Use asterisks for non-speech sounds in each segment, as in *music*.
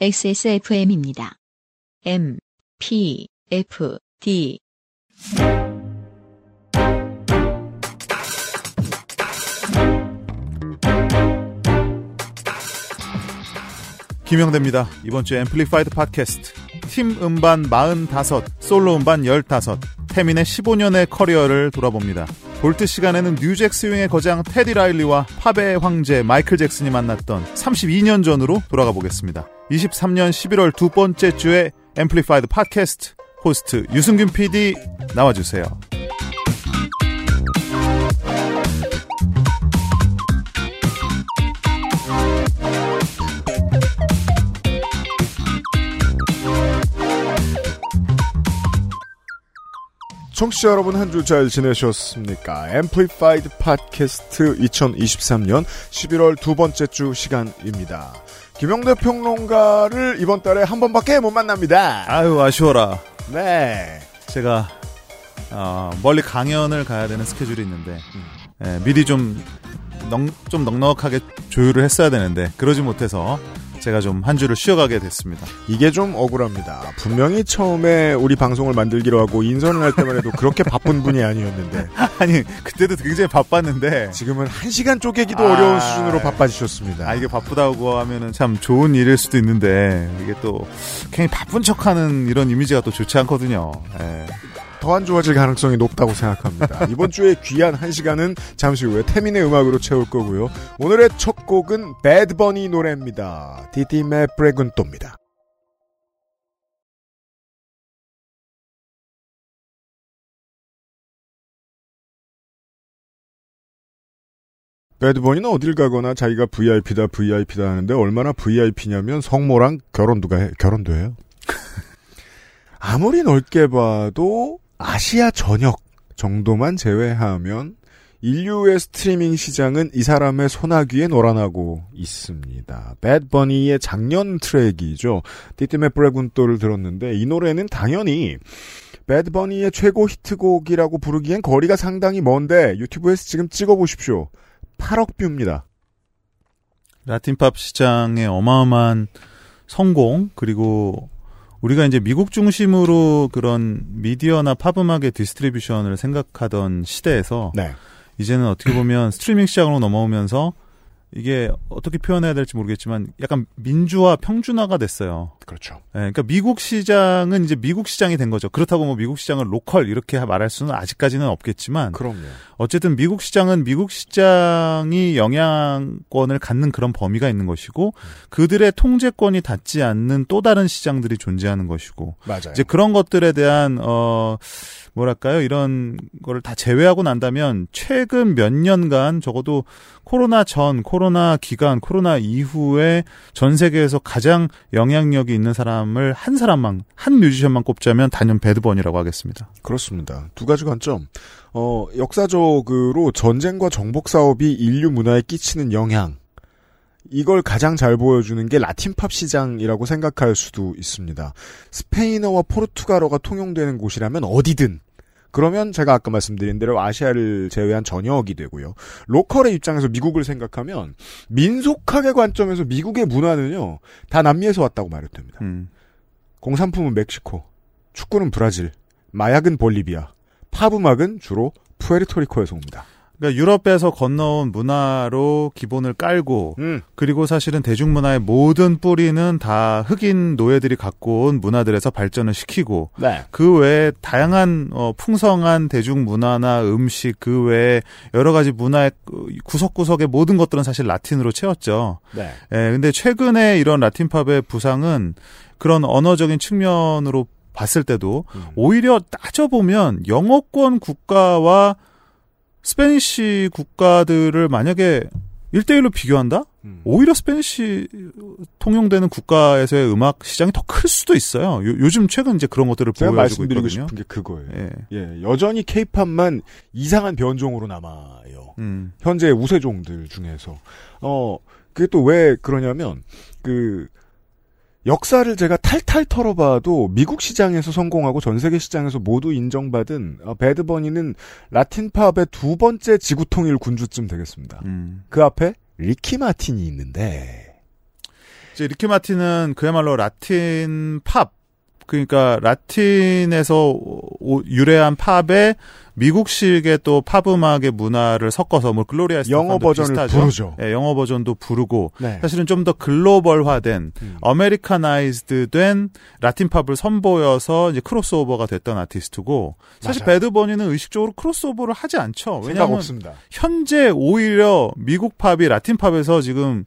XSFM입니다. M, P, F, D. 김영대입니다. 이번 주 Amplified 팟캐스트. 팀 음반 45, 솔로 음반 15, 태민의 15년의 커리어를 돌아봅니다. Vault 시간에는 new jack swing의 거장 테디 라일리와 팝의 황제 마이클 잭슨이 만났던 32년 전으로 돌아가 보겠습니다. 23년 11월 두 번째 주에 Amplified 팟캐스트 호스트 유승균 PD 나와주세요. 청취자 여러분 한 주 잘 지내셨습니까? Amplified 팟캐스트 2023년 11월 두 번째 주 시간입니다. 김영대 평론가를 이번 달에 한 번밖에 못 만납니다. 아유 아쉬워라. 네. 제가 어, 멀리 강연을 가야 되는 스케줄이 있는데 예, 미리 좀, 넉, 좀 넉넉하게 조율을 했어야 되는데 그러지 못해서 제가 좀 한 주를 쉬어가게 됐습니다. 이게 좀 억울합니다. 분명히 처음에 우리 방송을 만들기로 하고 인선을 할 때만 해도 그렇게 바쁜 분이 아니었는데 *laughs* 아니 그때도 굉장히 바빴는데 지금은 한 시간 쪼개기도 아. 어려운 수준으로 바빠지셨습니다. 아 이게 바쁘다고 하면은 참 좋은 일일 수도 있는데 이게 또 괜히 바쁜 척 하는 이런 이미지가 또 좋지 않거든요. 예. 더 안 좋아질 가능성이 높다고 생각합니다. 이번 주에 귀한 한 시간은 잠시 후에 태민의 음악으로 채울 거고요. 오늘의 첫 곡은 배드버니 노래입니다. 디디메 브레군또입니다. 배드버니는 어딜 가거나 자기가 VIP다 VIP다 하는데 얼마나 VIP냐면 성모랑 결혼도 해, 결혼도 해요. *laughs* 아무리 넓게 봐도 아시아 전역 정도만 제외하면 인류의 스트리밍 시장은 이 사람의 소나귀에 놀아나고 있습니다. 배드버니의 작년 트랙이죠. 띠띠메 브레군또를 들었는데 이 노래는 당연히 배드버니의 최고 히트곡이라고 부르기엔 거리가 상당히 먼데 유튜브에서 지금 찍어보십시오. 8억 뷰입니다. 라틴팝 시장의 어마어마한 성공 그리고 우리가 이제 미국 중심으로 그런 미디어나 팝 음악의 distribution을 생각하던 시대에서 네. 이제는 어떻게 보면 스트리밍 시장으로 넘어오면서 이게 어떻게 표현해야 될지 모르겠지만 약간 민주화 평준화가 됐어요. 그렇죠. 예, 그러니까 미국 시장은 이제 미국 시장이 된 거죠. 그렇다고 뭐 미국 시장을 local 이렇게 말할 수는 아직까지는 없겠지만 그럼요. 어쨌든 미국 시장은 미국 시장이 영향권을 갖는 그런 범위가 있는 것이고 그들의 통제권이 닿지 않는 또 다른 시장들이 존재하는 것이고 맞아요. 이제 그런 것들에 대한 어 뭐랄까요 이런 거를 다 제외하고 난다면 최근 몇 년간 적어도 코로나 전 코로나 기간 코로나 이후에 전 세계에서 가장 영향력이 있는 사람을 한 사람만 한 뮤지션만 꼽자면 단연 배드번이라고 하겠습니다. 그렇습니다. 두 가지 관점. 어, 역사적으로 전쟁과 정복 사업이 인류 문화에 끼치는 영향. 이걸 가장 잘 보여주는 게 라틴팝 시장이라고 생각할 수도 있습니다. 스페인어와 포르투갈어가 통용되는 곳이라면 어디든. 그러면 제가 아까 말씀드린 대로 아시아를 제외한 전역이 되고요. local의 입장에서 미국을 생각하면 민속학의 관점에서 미국의 문화는요. 다 남미에서 왔다고 말해도 됩니다. 음. 공산품은 멕시코, 축구는 브라질, 마약은 볼리비아, 팝 음악은 주로 푸에르토리코에서 옵니다. 그러니까 유럽에서 건너온 문화로 기본을 깔고 음, 그리고 사실은 대중문화의 모든 뿌리는 다 흑인 노예들이 갖고 온 문화들에서 발전을 시키고 네. 그 외에 다양한 어, 풍성한 대중문화나 음식 그 외에 여러 가지 문화의 그 구석구석의 모든 것들은 사실 라틴으로 채웠죠. 네. 예, 근데 최근에 이런 라틴팝의 부상은 그런 언어적인 측면으로 봤을 때도 음. 오히려 따져보면 영어권 국가와 Spanish 국가들을 만약에 1대1로 비교한다? 음. 오히려 Spanish 통용되는 국가에서의 음악 시장이 더 클 수도 있어요. 요, 즘 최근 이제 그런 것들을 제가 보여주고 말씀드리고 있거든요. 싶은 게 그거예요. 예. 예, 여전히 케이팝만 이상한 변종으로 남아요. 음. 현재 우세종들 중에서. 어, 그게 또 왜 그러냐면, 그, 역사를 제가 탈탈 털어봐도 미국 시장에서 성공하고 전 세계 시장에서 모두 인정받은 어, 배드버니는 라틴팝의 두 번째 지구통일 군주쯤 되겠습니다. 음. 그 앞에 리키 마틴이 있는데 이제 리키 마틴은 그야말로 라틴 팝 그러니까 라틴에서 오- 유래한 팝에 미국식의 또 팝 음악의 문화를 섞어서 뭐 글로리아 영어 버전을 비슷하죠. 부르죠. 예, 영어 버전도 부르고 네. 사실은 좀 더 글로벌화된 음. Americanized된 라틴 팝을 선보여서 이제 크로스오버가 됐던 아티스트고 사실 맞아요. 배드 버니는 의식적으로 크로스오버를 하지 않죠. 왜냐하면. 현재 오히려 미국 팝이 라틴 팝에서 지금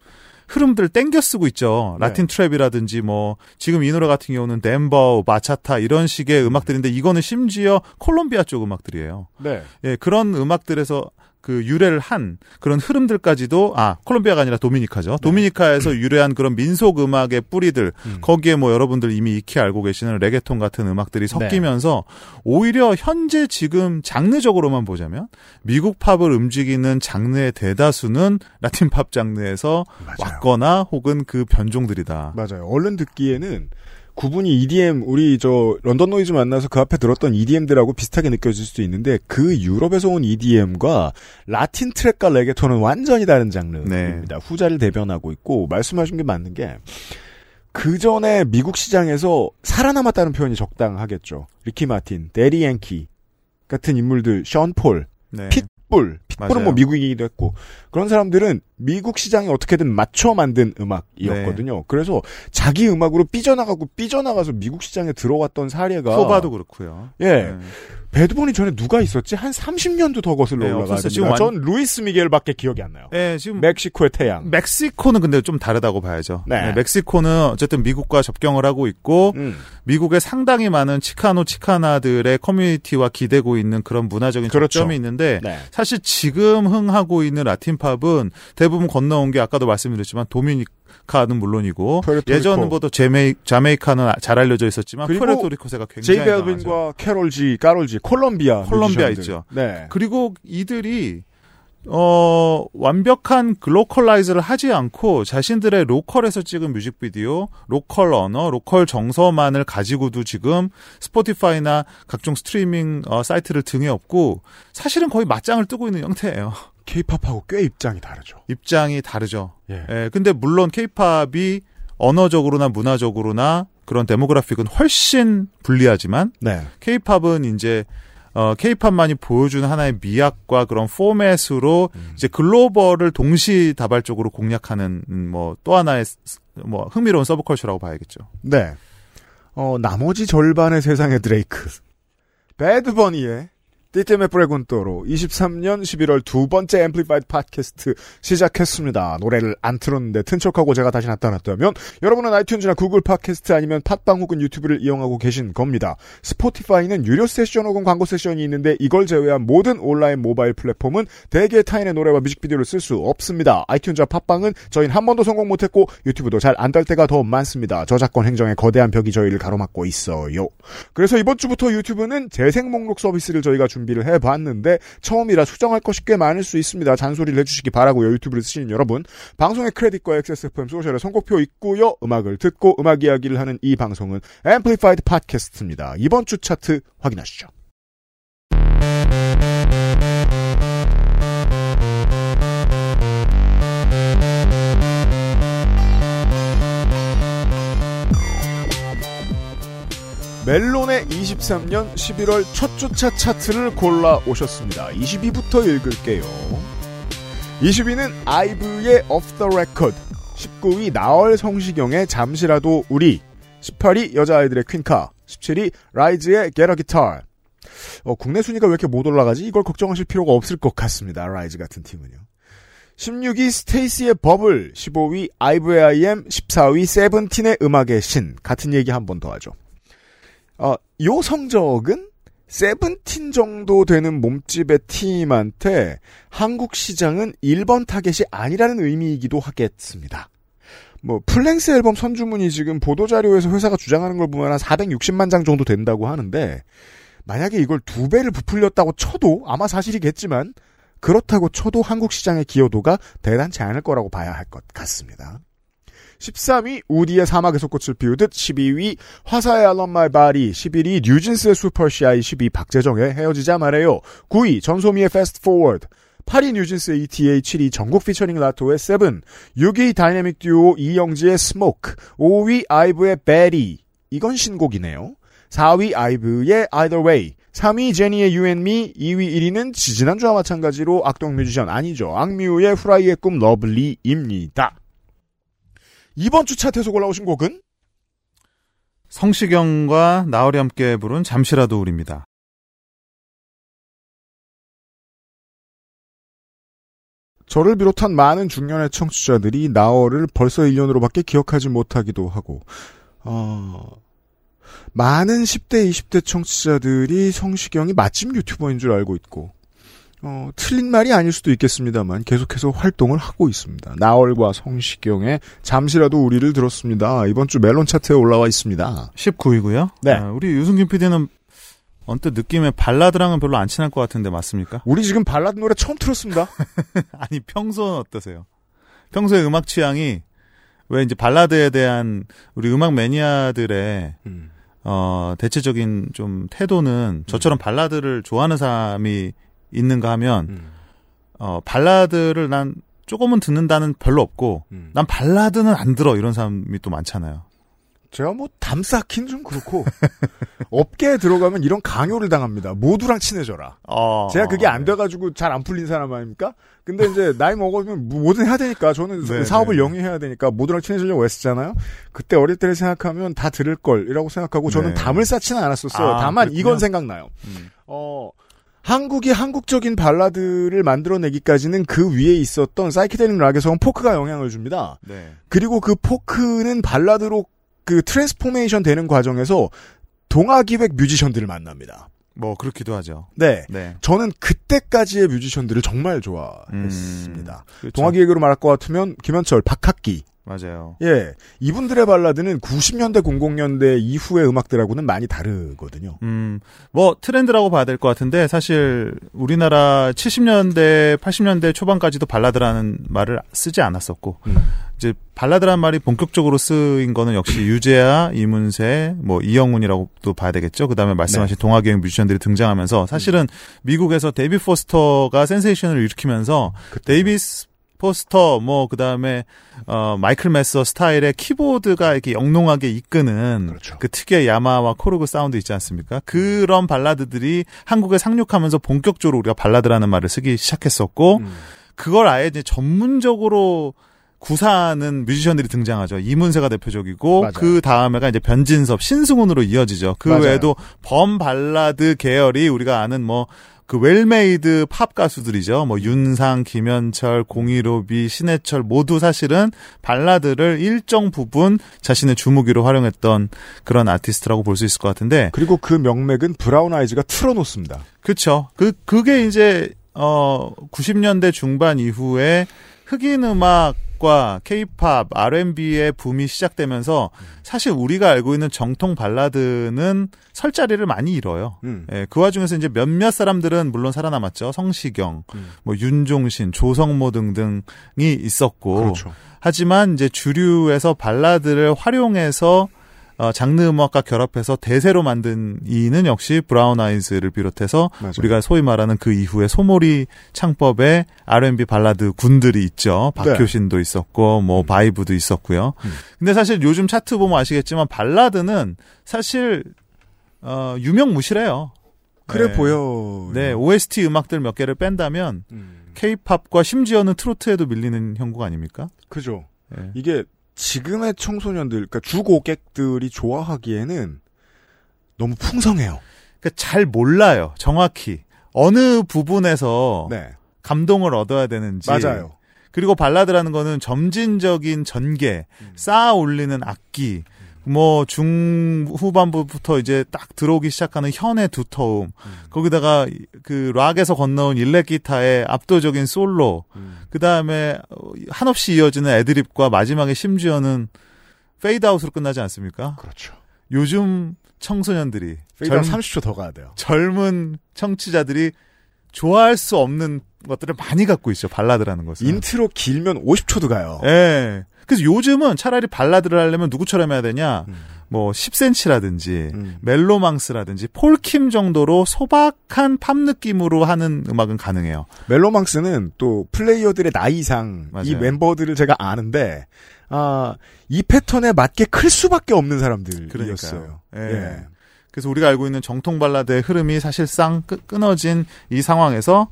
흐름들 땡겨 쓰고 있죠. 네. 라틴 trap이라든지 뭐 지금 이 노래 같은 경우는 dembow, bachata 이런 식의 음악들인데 이거는 심지어 콜롬비아 쪽 음악들이에요. 네. 예, 그런 음악들에서 그 유래를 한 그런 흐름들까지도 아 콜롬비아가 아니라 도미니카죠. 도미니카에서 유래한 그런 민속 음악의 뿌리들 음. 거기에 뭐 여러분들 이미 익히 알고 계시는 레게톤 같은 음악들이 섞이면서 오히려 현재 지금 장르적으로만 보자면 미국 팝을 움직이는 장르의 대다수는 라틴 팝 장르에서 맞아요. 왔거나 혹은 그 변종들이다. 맞아요. 얼른 듣기에는 구분이 EDM 우리 저 런던 노이즈 만나서 그 앞에 들었던 EDM들하고 비슷하게 느껴질 수도 있는데 그 유럽에서 온 EDM과 라틴 trap과 레게톤은 완전히 다른 장르입니다. 후자를 대변하고 있고 말씀하신 게 맞는 게 그 전에 미국 시장에서 살아남았다는 표현이 적당하겠죠. 리키 마틴, 대디 양키 같은 인물들, 션 폴, 네. 핏불, 핏불은 맞아요. 뭐 미국이기도 했고 그런 사람들은 미국 시장에 어떻게든 맞춰 만든 음악이었거든요. 네. 그래서 자기 음악으로 삐져나가고 삐져나가서 미국 시장에 들어왔던 사례가 소바도 그렇고요. 예 네. 배드 버니 전에 누가 있었지 한 30년도 더 거슬러 네. 됩니다. 지금 완- 전 루이스 미겔밖에 기억이 안 나요. 네, 지금 멕시코의 태양. 멕시코는 근데 좀 다르다고 봐야죠. 네. 네, 멕시코는 어쨌든 미국과 접경을 하고 있고 음, 미국에 상당히 많은 치카노 치카나들의 커뮤니티와 기대고 있는 그런 문화적인 그렇죠. 접점이 있는데 네. 사실 지금 흥하고 있는 라틴 팝은 대부분 건너온 게 아까도 말씀드렸지만 도미니카는 물론이고 푸에르토리코. 예전보다 제메이, 자메이카는 잘 알려져 있었지만 그리고 제이 굉장히 강하죠. 발빈과 캐롤 G, 까롤 G, 콜롬비아. 콜롬비아 뮤지션들. 있죠. 네. 그리고 이들이 어 완벽한 glocalize를 하지 않고 자신들의 local에서 찍은 뮤직비디오, local 언어, local 정서만을 가지고도 지금 스포티파이나 각종 스트리밍 어, 사이트를 등에 업고 사실은 거의 맞짱을 뜨고 있는 형태예요. 케이팝하고 꽤 입장이 다르죠. 입장이 다르죠. 예. 예, 근데 물론 케이팝이 언어적으로나 문화적으로나 그런 demographic은 훨씬 불리하지만 네. 케이팝은 이제 어 케이팝만이 보여주는 하나의 미학과 그런 포맷으로 이제 글로벌을 동시다발적으로 공략하는 음, 뭐또 하나의 스- 뭐 흥미로운 서브컬처라고 봐야겠죠. 네. 어, 나머지 절반의 세상의 드레이크. *laughs* 배드버니의 Tití Me Preguntó로 23년 11월 두 번째 앰플리파이드 팟캐스트 시작했습니다. 노래를 안 틀었는데 튼척하고 제가 다시 나타났다면 여러분은 아이튠즈나 구글 팟캐스트 아니면 팟빵 혹은 유튜브를 이용하고 계신 겁니다. 스포티파이는 유료 세션 혹은 광고 세션이 있는데 이걸 제외한 모든 온라인 모바일 플랫폼은 대개 타인의 노래와 뮤직비디오를 쓸 수 없습니다. 아이튠즈와 팟빵은 저희는 한 번도 성공 못했고 유튜브도 잘안될 때가 더 많습니다. 저작권 행정의 거대한 벽이 저희를 가로막고 있어요. 그래서 이번 주부터 유튜브는 재생 목록 서비스를 저희가 준비 를 해봤는데 처음이라 수정할 것이 꽤 많을 수 있습니다. 잔소리를 해주시기 바라고요. 유튜브를 쓰시는 여러분. 방송의 크레딧과 XSFM 소셜에 선곡표 있고요. 음악을 듣고 음악 이야기를 하는 이 방송은 앰플리파이드 팟캐스트입니다. 이번 주 차트 확인하시죠. 멜론의 23년 11월 첫 주차 차트를 골라 오셨습니다. 22부터 읽을게요. 20위는 아이브의 Off the Record, 19위 나얼 성시경의 잠시라도 우리, 18위 여자아이들의 퀸카, 17위 라이즈의 Get a Guitar. 어, 국내 순위가 왜 이렇게 못 올라가지? 이걸 걱정하실 필요가 없을 것 같습니다. 라이즈 같은 팀은요. 16위 스테이시의 버블, 15위 아이브의 I AM, 14위 세븐틴의 음악의 신. 같은 얘기 한 번 더 하죠. 어, 요 성적은 세븐틴 정도 되는 몸집의 팀한테 한국 시장은 1번 타겟이 아니라는 의미이기도 하겠습니다. 뭐 full-length 앨범 선주문이 지금 보도 자료에서 회사가 주장하는 걸 보면 한 460만 장 정도 된다고 하는데 만약에 이걸 두 배를 부풀렸다고 쳐도 아마 사실이겠지만 그렇다고 쳐도 한국 시장의 기여도가 대단치 않을 거라고 봐야 할 것 같습니다. 13위 우디의 사막에서 꽃을 피우듯 12위 화사의 I Love My Body 11위 뉴진스의 Super Shy 12위 박재정의 헤어지자 말해요 9위 전소미의 Fast Forward 8위 뉴진스의 ETA, 7위 정국 피처링 라토의 Seven, 6위 다이내믹 듀오 이영지의 Smoke, 5위 아이브의 Baddie, 이건 신곡이네요. 4위 아이브의 Either Way, 3위 제니의 You and Me, 2위 1위는 지지난주와 마찬가지로 악동 뮤지션 아니죠. 악뮤의 후라이의 꿈 Love Lee입니다. 이번 주 차트에서 골라오신 곡은 성시경과 나얼이 함께 부른 잠시라도 우리입니다. 저를 비롯한 많은 중년의 청취자들이 나얼을 벌써 1년으로밖에 기억하지 못하기도 하고 어... 많은 10대, 20대 청취자들이 성시경이 맛집 유튜버인 줄 알고 있고 어, 틀린 말이 아닐 수도 있겠습니다만 계속해서 활동을 하고 있습니다. 나얼과 성시경의 잠시라도 우리를 들었습니다. 이번 주 멜론 차트에 올라와 있습니다. 19위고요. 네. 아, 우리 유승균 PD는 언뜻 느낌에 발라드랑은 별로 안 친할 것 같은데 맞습니까? 우리 지금 발라드 노래 처음 틀었습니다. *laughs* 아니 평소는 어떠세요? 평소에 음악 취향이 왜 이제 발라드에 대한 우리 음악 매니아들의 음. 어 대체적인 좀 태도는 저처럼 발라드를 좋아하는 사람이 있는가 하면 음. 어 발라드를 난 조금은 듣는다는 별로 없고 음. 난 발라드는 안 들어 이런 사람이 또 많잖아요. 제가 뭐 담쌓긴 좀 그렇고 *laughs* 업계에 들어가면 이런 강요를 당합니다. 모두랑 친해져라. 어, 제가 그게 안 돼가지고 잘 안 풀린 사람 아닙니까? 근데 이제 나이 먹으면 뭐든 해야 되니까 저는 네, 사업을 네. 영위해야 되니까 모두랑 친해지려고 애쓰잖아요. 그때 어릴 때를 생각하면 다 들을 걸이라고 생각하고 저는 네. 담을 쌓지는 않았었어요. 아, 다만 그렇군요. 이건 생각나요. 음. 어 한국이 한국적인 발라드를 만들어내기까지는 그 위에 있었던 사이키델릭 락에서는 포크가 영향을 줍니다. 네. 그리고 그 포크는 발라드로 그 transformation 되는 과정에서 동아기획 뮤지션들을 만납니다. 뭐 그렇기도 하죠. 네. 네. 저는 그때까지의 뮤지션들을 정말 좋아했습니다. 음, 그렇죠. 동아기획으로 말할 것 같으면 김현철, 박학기. 맞아요. 예. 이분들의 발라드는 90년대, 00년대 이후의 음악들하고는 많이 다르거든요. 음, 뭐 트렌드라고 봐야 될 것 같은데 사실 우리나라 70년대, 80년대 초반까지도 발라드라는 말을 쓰지 않았었고 음. 이제 발라드란 말이 본격적으로 쓰인 거는 역시 유재하, 이문세, 뭐 이영훈이라고 또 봐야 되겠죠. 그 다음에 네. 말씀하신 동아기획 뮤지션들이 등장하면서 사실은 미국에서 데이비드 포스터가 센세이션을 일으키면서 데이비드 포스터 뭐 그다음에 어 마이클 매서 스타일의 키보드가 이렇게 영롱하게 이끄는 그렇죠. 그 특유의 야마하와 코르그 사운드 있지 않습니까? 그런 발라드들이 한국에 상륙하면서 본격적으로 우리가 발라드라는 말을 쓰기 시작했었고 음. 그걸 아예 이제 전문적으로 구사하는 뮤지션들이 등장하죠. 이문세가 대표적이고 맞아요. 그 다음에가 이제 변진섭, 신승훈으로 이어지죠. 그 맞아요. 외에도 범 발라드 계열이 우리가 아는 뭐 그 well-made 팝 가수들이죠. 뭐 윤상, 김현철, 공일오비, 신해철 모두 사실은 발라드를 일정 부분 자신의 주무기로 활용했던 그런 아티스트라고 볼 수 있을 것 같은데 그리고 그 명맥은 브라운 아이즈가 틀어놓습니다. 그렇죠. 그 그게 이제 어 90년대 중반 이후에 흑인 음악 과 케이팝, R&B의 붐이 시작되면서 사실 우리가 알고 있는 정통 발라드는 설 자리를 많이 잃어요. 음. 예, 그 와중에서 이제 몇몇 사람들은 물론 살아남았죠. 성시경, 음. 뭐 윤종신, 조성모 등등이 있었고. 그렇죠. 하지만 이제 주류에서 발라드를 활용해서 어, 장르 음악과 결합해서 대세로 만든 이는 역시 브라운 아이즈를 비롯해서 맞아요. 우리가 소위 말하는 그 이후에 소몰이 창법의 R&B 발라드 군들이 있죠. 네. 박효신도 있었고 뭐 바이브도 있었고요. 음. 근데 사실 요즘 차트 보면 아시겠지만 발라드는 사실 어, 유명무실해요. 그래 네. 보여. 네, OST 음악들 몇 개를 뺀다면 음. K-팝과 심지어는 트로트에도 밀리는 형국 아닙니까? 그죠. 예. 이게 지금의 청소년들, 그러니까 주고객들이 좋아하기에는 너무 풍성해요. 그러니까 잘 몰라요. 정확히 어느 부분에서 네. 감동을 얻어야 되는지. 맞아요. 그리고 발라드라는 거는 점진적인 전개, 음. 쌓아 올리는 악기, 뭐 중후반부부터 이제 딱 들어오기 시작하는 현의 두터움, 음. 거기다가 그 락에서 건너온 일렉 기타의 압도적인 솔로, 음. 그 다음에 한없이 이어지는 애드립과 마지막에 심지어는 페이드아웃으로 끝나지 않습니까? 그렇죠. 요즘 청소년들이 젊- 30초 더 가야 돼요. 젊은 청취자들이 좋아할 수 없는 것들을 많이 갖고 있죠. 발라드라는 것은. 인트로 길면 50초도 가요. 예. 그래서 요즘은 차라리 발라드를 하려면 누구처럼 해야 되냐? 음. 뭐 10cm라든지 음. 멜로망스라든지 폴킴 정도로 소박한 팝 느낌으로 하는 음악은 가능해요. 멜로망스는 또 플레이어들의 나이상 이 맞아요. 멤버들을 제가 아는데 아, 이 패턴에 맞게 클 수밖에 없는 사람들이었어요. 예. 예. 그래서 우리가 알고 있는 정통 발라드의 흐름이 사실상 끄- 끊어진 이 상황에서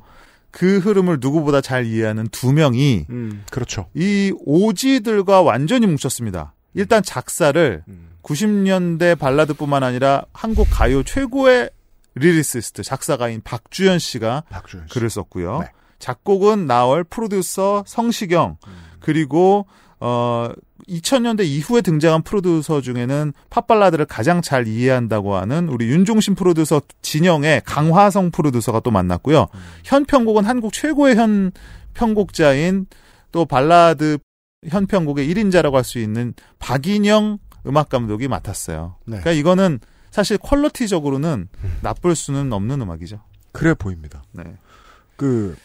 그 흐름을 누구보다 잘 이해하는 두 명이 음, 그렇죠. 이 오지들과 완전히 뭉쳤습니다. 일단 작사를 음. 90년대 발라드뿐만 아니라 한국 가요 최고의 lyricist 작사가인 박주연 씨가 박주연 씨. 글을 썼고요. 네. 작곡은 나얼, 프로듀서 성시경, 그리고 어 2000년대 이후에 등장한 프로듀서 중에는 팝발라드를 가장 잘 이해한다고 하는 우리 윤종신 프로듀서 진영의 강화성 프로듀서가 또 만났고요. 현 편곡은 한국 최고의 현 편곡자인 또 발라드 현 편곡의 1인자라고 할 수 있는 박인영 음악 감독이 맡았어요. 네. 그러니까 이거는 사실 퀄리티적으로는 나쁠 수는 없는 음악이죠. 그래 보입니다. 네. 그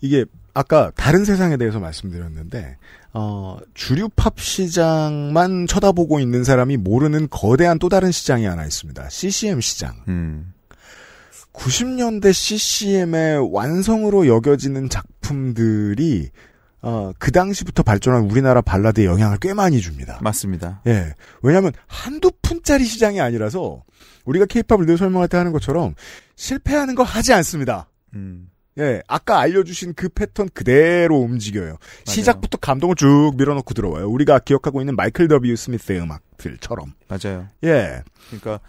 이게 아까 다른 세상에 대해서 말씀드렸는데 어, 주류 팝 시장만 쳐다보고 있는 사람이 모르는 거대한 또 다른 시장이 하나 있습니다. CCM 시장. 음. 90년대 CCM의 완성으로 여겨지는 작품들이 어, 그 당시부터 발전한 우리나라 발라드에 영향을 꽤 많이 줍니다. 맞습니다. 예. 왜냐하면 한두 푼짜리 시장이 아니라서 우리가 케이팝을 늘 설명할 때 하는 것처럼 실패하는 거 하지 않습니다. 음. 예, 아까 알려주신 그 패턴 그대로 움직여요. 시작부터 감동을 쭉 밀어넣고 들어와요. 우리가 기억하고 있는 마이클 W. 스미스의 음악들처럼. 맞아요. 예, 그러니까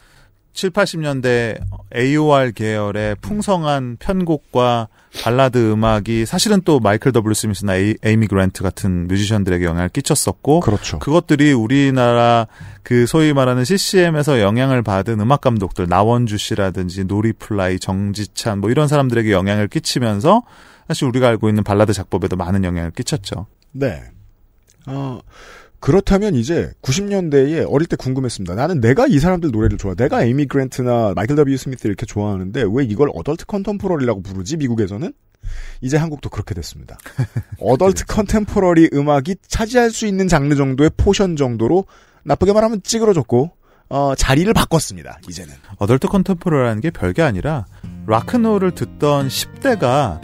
7, 80년대 AOR 계열의 풍성한 편곡과 발라드 음악이 사실은 또 마이클 W. 스미스나 에이, 에이미 그랜트 같은 뮤지션들에게 영향을 끼쳤었고 그렇죠. 그것들이 우리나라 그 소위 말하는 CCM에서 영향을 받은 음악 감독들 나원주 씨라든지 노리플라이, 정지찬 뭐 이런 사람들에게 영향을 끼치면서 사실 우리가 알고 있는 발라드 작법에도 많은 영향을 끼쳤죠. 네. 어, 그렇다면 이제 90년대에 어릴 때 궁금했습니다. 나는 내가 이 사람들 노래를 좋아. 내가 에이미 그랜트나 마이클 W. 스미스 이렇게 좋아하는데 왜 이걸 adult contemporary라고 부르지? 미국에서는? 이제 한국도 그렇게 됐습니다. *laughs* adult contemporary 음악이 차지할 수 있는 장르 정도의 포션 정도로 나쁘게 말하면 찌그러졌고 어, 자리를 바꿨습니다. 이제는. adult contemporary라는 게 별게 아니라 락큰롤을 듣던 10대가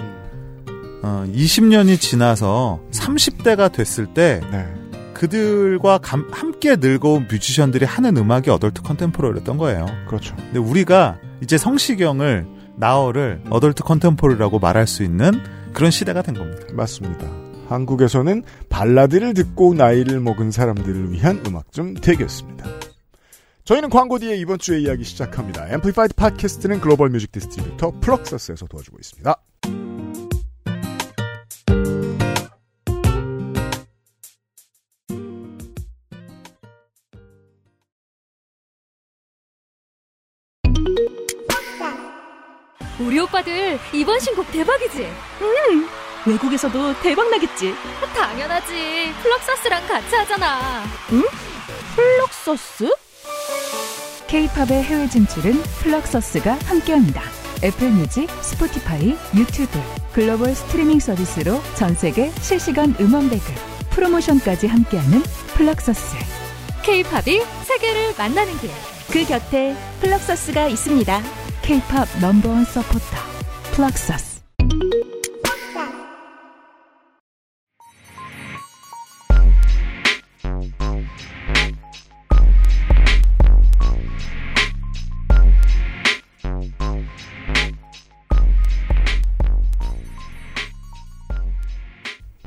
어, 20년이 지나서 30대가 됐을 때 네. 그들과 감- 함께 늙어온 뮤지션들이 하는 음악이 adult contemporary였던 거예요. 그렇죠. 근데 우리가 이제 성시경을 나얼을 adult contemporary라고 말할 수 있는 그런 시대가 된 겁니다. 맞습니다. 한국에서는 발라드를 듣고 나이를 먹은 사람들을 위한 음악 좀 되겠습니다. 저희는 광고 뒤에 이번 주에 이야기 시작합니다. 앰플리파이드 팟캐스트는 global music distributor 플럭서스에서 도와주고 있습니다. 오빠들 이번 신곡 대박이지? 외국에서도 대박 나겠지. 당연하지. 플럭서스랑 같이 하잖아. 플럭서스? K-팝의 해외 진출은 플럭서스가 함께합니다. 애플 뮤직, 스포티파이, 유튜브, 글로벌 스트리밍 서비스로 전 세계 실시간 음원 배급, 프로모션까지 함께하는 플럭서스. K-팝이 세계를 만나는 길. 그 곁에 플럭서스가 있습니다. K-팝 넘버원 서포터 플럭서스.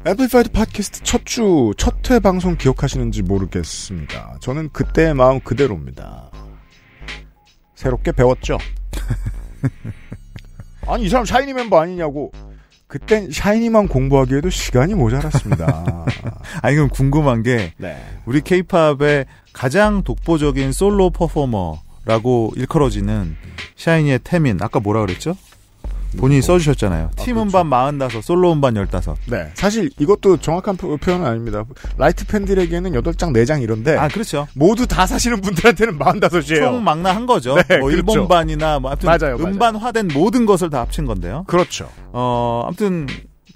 앰플리파이드 팟캐스트 첫 주, 첫 회 방송 기억하시는지 모르겠습니다. 저는 그때의 마음 그대로입니다. 새롭게 배웠죠? *laughs* 아니, 이 사람 샤이니 멤버 아니냐고. 그땐 샤이니만 공부하기에도 시간이 모자랐습니다. *laughs* 아니 그럼 궁금한 게 네. 우리 케이팝의 가장 독보적인 솔로 퍼포머라고 일컬어지는 샤이니의 태민 아까 뭐라 그랬죠? 본인이 써주셨잖아요. 팀 그렇죠. 음반 45, 솔로 음반 15. 네. 사실 이것도 정확한 표- 표현은 아닙니다. light 팬들에게는 8장, 4장 이런데. 아 그렇죠. 모두 다 사시는 분들한테는 45이에요. 총 망라한 거죠. 네, 뭐 그렇죠. 일본반이나 뭐 아무튼 맞아요, 맞아요. 음반화된 모든 것을 다 합친 건데요. 그렇죠. 어 아무튼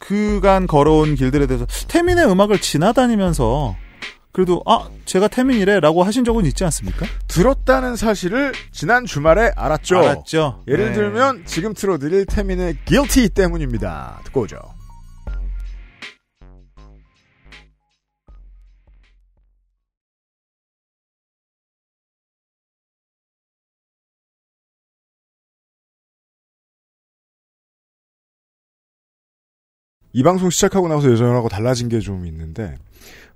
그간 걸어온 길들에 대해서 태민의 음악을 지나다니면서 그래도 아 제가 태민이래라고 하신 적은 있지 않습니까? 들었다는 사실을 지난 주말에 알았죠. 알았죠. 예를 네. 들면 지금 틀어드릴 태민의 guilty 때문입니다. 듣고 오죠. 이 방송 시작하고 나서 예전하고 달라진 게 좀 있는데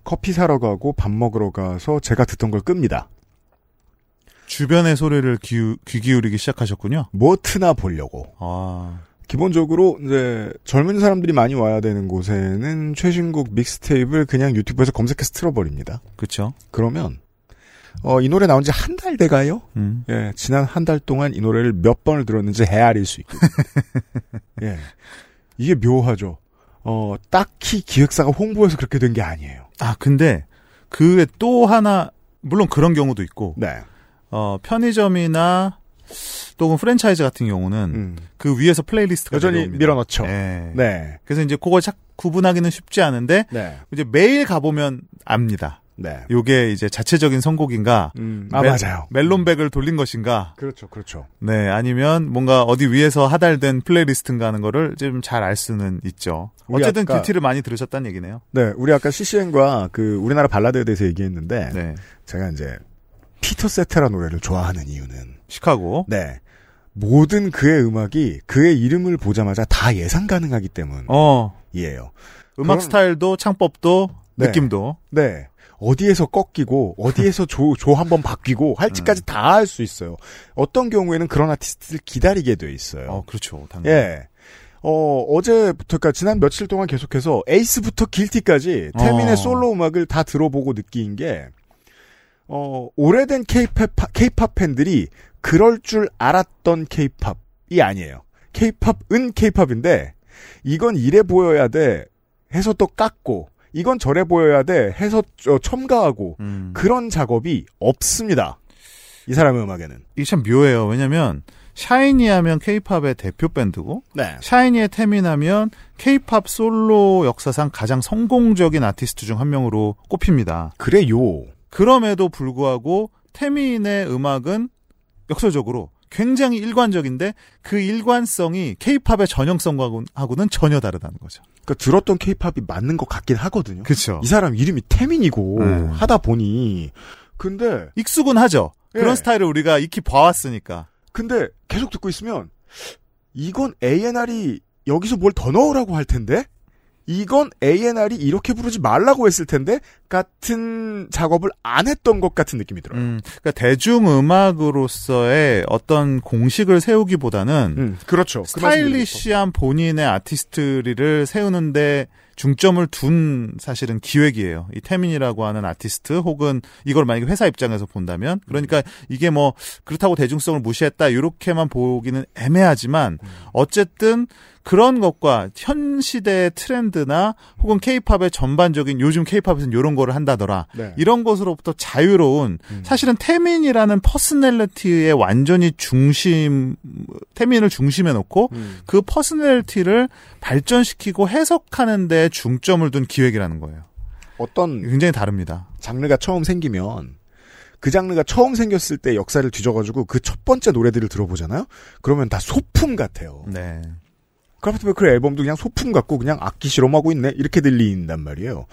커피 사러 가고 밥 먹으러 가서 제가 듣던 걸 끕니다. 주변의 소리를 귀, 귀 기울이기 시작하셨군요. 뭐 트나 보려고. 아 기본적으로 이제 젊은 사람들이 많이 와야 되는 곳에는 최신곡 믹스테이프를 그냥 유튜브에서 검색해서 틀어버립니다. 그렇죠. 그러면 어, 이 노래 나온 지 한 달 돼가요? 음. 예, 지난 한 달 동안 이 노래를 몇 번을 들었는지 헤아릴 수 있거든요. *laughs* 예, 이게 묘하죠. 어, 딱히 기획사가 홍보해서 그렇게 된 게 아니에요. 아 근데 그 외에 또 하나 물론 그런 경우도 있고 네. 어 편의점이나 또 혹은 프랜차이즈 같은 경우는 음. 그 위에서 playlist가 여전히 내려옵니다. 밀어넣죠. 네. 네. 그래서 이제 그걸 착 구분하기는 쉽지 않은데 네. 이제 매일 가보면 압니다. 네. 요게 이제 자체적인 선곡인가, 음, 아, 멜- 맞아요. 멜론백을 돌린 것인가, 그렇죠, 그렇죠. 네, 아니면 뭔가 어디 위에서 하달된 플레이리스트인가 하는 거를 좀 잘 알 수는 있죠. 어쨌든 아까- 뷰티를 많이 들으셨다는 얘기네요. 네, 우리 아까 CCM과 그 우리나라 발라드에 대해서 얘기했는데 네. 제가 이제 피터 세테라 노래를 좋아하는 이유는 시카고. 네. 모든 그의 음악이 그의 이름을 보자마자 다 예상 가능하기 때문이에요. 어, 음악 그럼- 스타일도 창법도 네. 느낌도. 네. 어디에서 꺾이고 어디에서 조 조 한번 바뀌고 할지까지 다할수 있어요. 어떤 경우에는 그런 아티스트를 기다리게 돼 있어요. 어, 그렇죠. 당연히. 예. 어, 어제부터, 그니까 지난 며칠 동안 계속해서 에이스부터 길티까지 태민의 어. 솔로 음악을 다 들어보고 느낀 게, 어, 오래된 케이팝, 케이팝 팬들이 그럴 줄 알았던 케이팝이 아니에요. 케이팝은 케이팝인데, 이건 이래 보여야 돼 해서 또 깎고, 이건 저래 보여야 돼 해서 저 첨가하고, 음. 그런 작업이 없습니다. 이 사람의 음악에는. 이게 참 묘해요. 왜냐면, 샤이니 하면 케이팝의 대표 밴드고, 네. 샤이니의 태민 하면 케이팝 솔로 역사상 가장 성공적인 아티스트 중 한 명으로 꼽힙니다. 그래요. 그럼에도 불구하고 태민의 음악은 역설적으로 굉장히 일관적인데 그 일관성이 케이팝의 전형성하고는 전혀 다르다는 거죠. 그러니까 들었던 케이팝이 맞는 것 같긴 하거든요. 그렇죠. 이 사람 이름이 태민이고 네. 하다 보니 근데 익숙은 하죠. 그런 예. 스타일을 우리가 익히 봐왔으니까. 근데 계속 듣고 있으면 이건 A&R이 여기서 뭘 더 넣으라고 할 텐데 이건 A&R이 이렇게 부르지 말라고 했을 텐데 같은 작업을 안 했던 것 같은 느낌이 들어요. 음, 그러니까 대중 음악으로서의 어떤 공식을 세우기보다는 음, 그렇죠. 그 스타일리시한 본인의 아티스트리를 세우는데 중점을 둔 사실은 기획이에요. 이 태민이라고 하는 아티스트 혹은 이걸 만약에 회사 입장에서 본다면 그러니까 이게 뭐 그렇다고 대중성을 무시했다 이렇게만 보기는 애매하지만 어쨌든 그런 것과 현 시대의 트렌드나 혹은 케이팝의 전반적인 요즘 케이팝에서는 이런 거를 한다더라. 네. 이런 것으로부터 자유로운 사실은 태민이라는 personality의 완전히 중심 태민을 중심에 놓고 음. 그 personality를 발전시키고 해석하는 데 중점을 둔 기획이라는 거예요. 어떤 굉장히 다릅니다. 장르가 처음 생기면 그 장르가 처음 생겼을 때 역사를 뒤져가지고 그 첫 번째 노래들을 들어보잖아요. 그러면 다 소품 같아요. 네. 크라프트베크 앨범도 그냥 소품 같고 그냥 악기 실험하고 있네 이렇게 들린단 말이에요.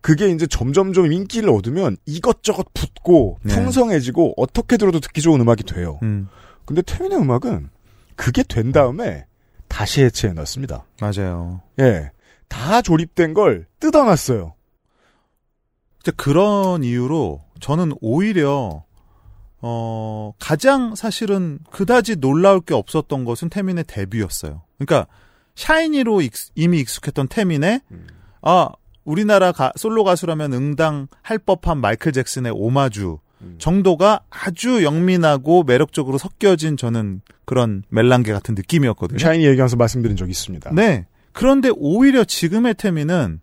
그게 이제 점점점 인기를 얻으면 이것저것 붙고 네. 풍성해지고 어떻게 들어도 듣기 좋은 음악이 돼요. 음, 근데 태민의 음악은 그게 된 다음에 다시 해체해 놨습니다. 맞아요. 예. 다 조립된 걸 뜯어놨어요. 이제 그런 이유로 저는 오히려 어 가장 사실은 그다지 놀라울 게 없었던 것은 태민의 데뷔였어요. 그러니까 샤이니로 익- 이미 익숙했던 태민의 아 우리나라 가- 솔로 가수라면 응당 할 법한 마이클 잭슨의 오마주 정도가 아주 영민하고 매력적으로 섞여진 저는 그런 멜랑게 같은 느낌이었거든요. 샤이니 얘기하면서 말씀드린 적이 있습니다. 네. 그런데 오히려 지금의 태민은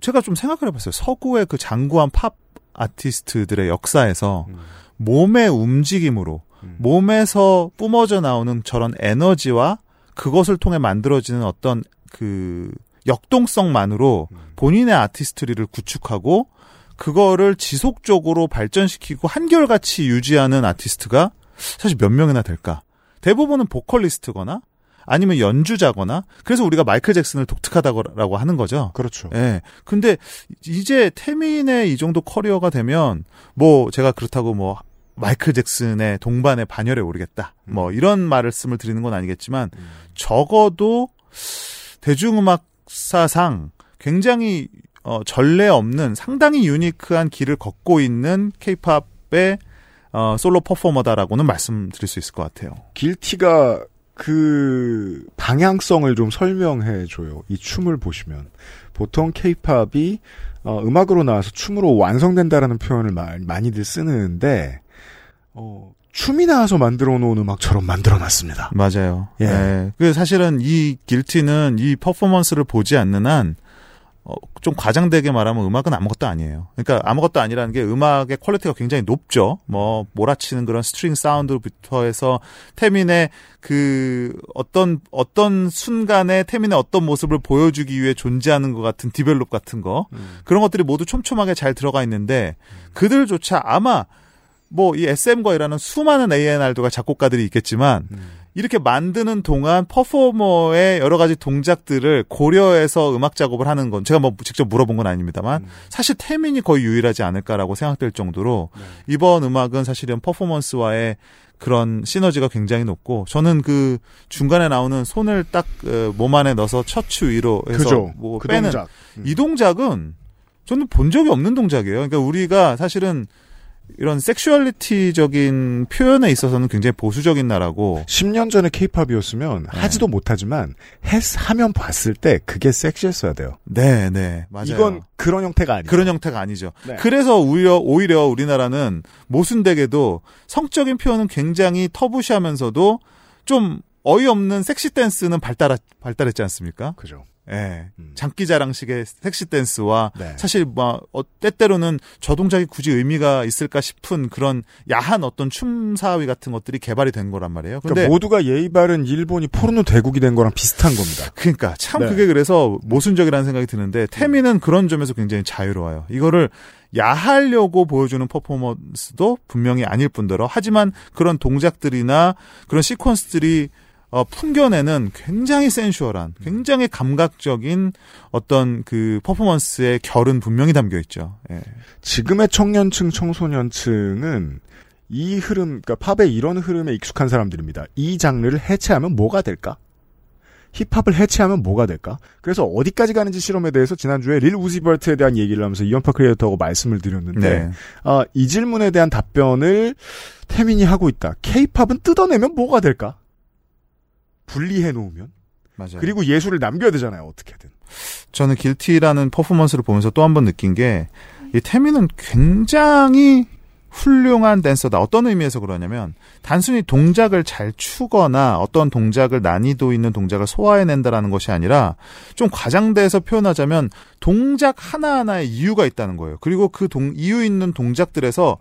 제가 좀 생각을 해봤어요. 서구의 그 장구한 팝 아티스트들의 역사에서 음. 몸의 움직임으로 몸에서 뿜어져 나오는 저런 에너지와 그것을 통해 만들어지는 어떤 그 역동성만으로 본인의 아티스트리를 구축하고 그거를 지속적으로 발전시키고 한결같이 유지하는 아티스트가 사실 몇 명이나 될까? 대부분은 보컬리스트거나 아니면 연주자거나 그래서 우리가 마이클 잭슨을 독특하다고 하는 거죠. 그렇죠. 예. 근데 이제 태민의 이 정도 커리어가 되면 뭐 제가 그렇다고 뭐 마이클 잭슨의 동반의 반열에 오르겠다. 뭐 이런 말씀을 드리는 건 아니겠지만 적어도 대중음악사상 굉장히 어, 전례 없는 상당히 유니크한 길을 걷고 있는 케이팝의 어, 솔로 퍼포머다라고는 말씀드릴 수 있을 것 같아요. 길티가 그 방향성을 좀 설명해 줘요. 이 춤을 보시면 보통 케이팝이 어, 음악으로 나와서 춤으로 완성된다라는 표현을 마, 많이들 쓰는데 어, 춤이 나와서 만들어 놓은 음악처럼 만들어 놨습니다. 맞아요. 예. 예. 그 사실은 이 Guilty는 이 퍼포먼스를 보지 않는 한, 어, 좀 과장되게 말하면 음악은 아무것도 아니에요. 그러니까 아무것도 아니라는 게 음악의 quality가 굉장히 높죠. 뭐, 몰아치는 그런 string sound부터 해서 태민의 그 어떤, 어떤 순간에 태민의 어떤 모습을 보여주기 위해 존재하는 것 같은 develop 같은 거. 그런 것들이 모두 촘촘하게 잘 들어가 있는데 그들조차 아마 뭐 이 SM과 일하는 수많은 A&R도가 작곡가들이 있겠지만 이렇게 만드는 동안 퍼포머의 여러 가지 동작들을 고려해서 음악 작업을 하는 건 제가 뭐 직접 물어본 건 아닙니다만 사실 태민이 거의 유일하지 않을까라고 생각될 정도로 이번 음악은 사실은 퍼포먼스와의 그런 시너지가 굉장히 높고 저는 그 중간에 나오는 손을 딱 몸 안에 넣어서 척추 위로 해서 그죠. 뭐 그 빼는 동작. 이 동작은 저는 본 적이 없는 동작이에요. 그러니까 우리가 사실은 이런 섹슈얼리티적인 표현에 있어서는 굉장히 보수적인 나라고 10년 전에 케이팝이었으면 하지도 못하지만 했 하면 봤을 때 그게 섹시했어야 돼요. 네, 네, 맞아요. 이건 그런 형태가 아니에요. 그런 형태가 아니죠. 네. 그래서 오히려 오히려 우리나라는 모순되게도 성적인 표현은 굉장히 터부시하면서도 좀 어이없는 섹시 댄스는 발달 발달했지 않습니까? 그죠. 예. 음. 장기 자랑식의 섹시 댄스와 네. 사실 뭐 어, 때때로는 저 동작이 굳이 의미가 있을까 싶은 그런 야한 어떤 춤 사위 같은 것들이 개발이 된 거란 말이에요. 근데 그러니까 모두가 예의 바른 일본이 포르노 대국이 된 거랑 비슷한 겁니다. 그러니까 참 네. 그게 그래서 모순적이라는 생각이 드는데 태미는 그런 점에서 굉장히 자유로워요. 이거를 야하려고 보여주는 퍼포먼스도 분명히 아닐 뿐더러 하지만 그런 동작들이나 그런 시퀀스들이 어, 풍겨내는 굉장히 센슈얼한, 굉장히 감각적인 어떤 그 퍼포먼스의 결은 분명히 담겨 있죠. 예. 지금의 청년층, 청소년층은 이 흐름, 그러니까 팝의 이런 흐름에 익숙한 사람들입니다. 이 장르를 해체하면 뭐가 될까? 힙합을 해체하면 뭐가 될까? 그래서 어디까지 가는지 실험에 대해서 지난주에 릴 우지버트에 대한 얘기를 하면서 이연파 크리에이터하고 말씀을 드렸는데 네. 아, 이 질문에 대한 답변을 태민이 하고 있다. 케이팝은 뜯어내면 뭐가 될까? 분리해 놓으면 맞아요. 그리고 예술을 남겨야 되잖아요. 어떻게든. 저는 길티라는 퍼포먼스를 보면서 또 한 번 느낀 게, 이 태미는 굉장히 훌륭한 댄서다. 어떤 의미에서 그러냐면, 단순히 동작을 잘 추거나 어떤 동작을 난이도 있는 동작을 소화해낸다라는 것이 아니라, 좀 과장돼서 표현하자면, 동작 하나하나에 이유가 있다는 거예요. 그리고 그 동, 이유 있는 동작들에서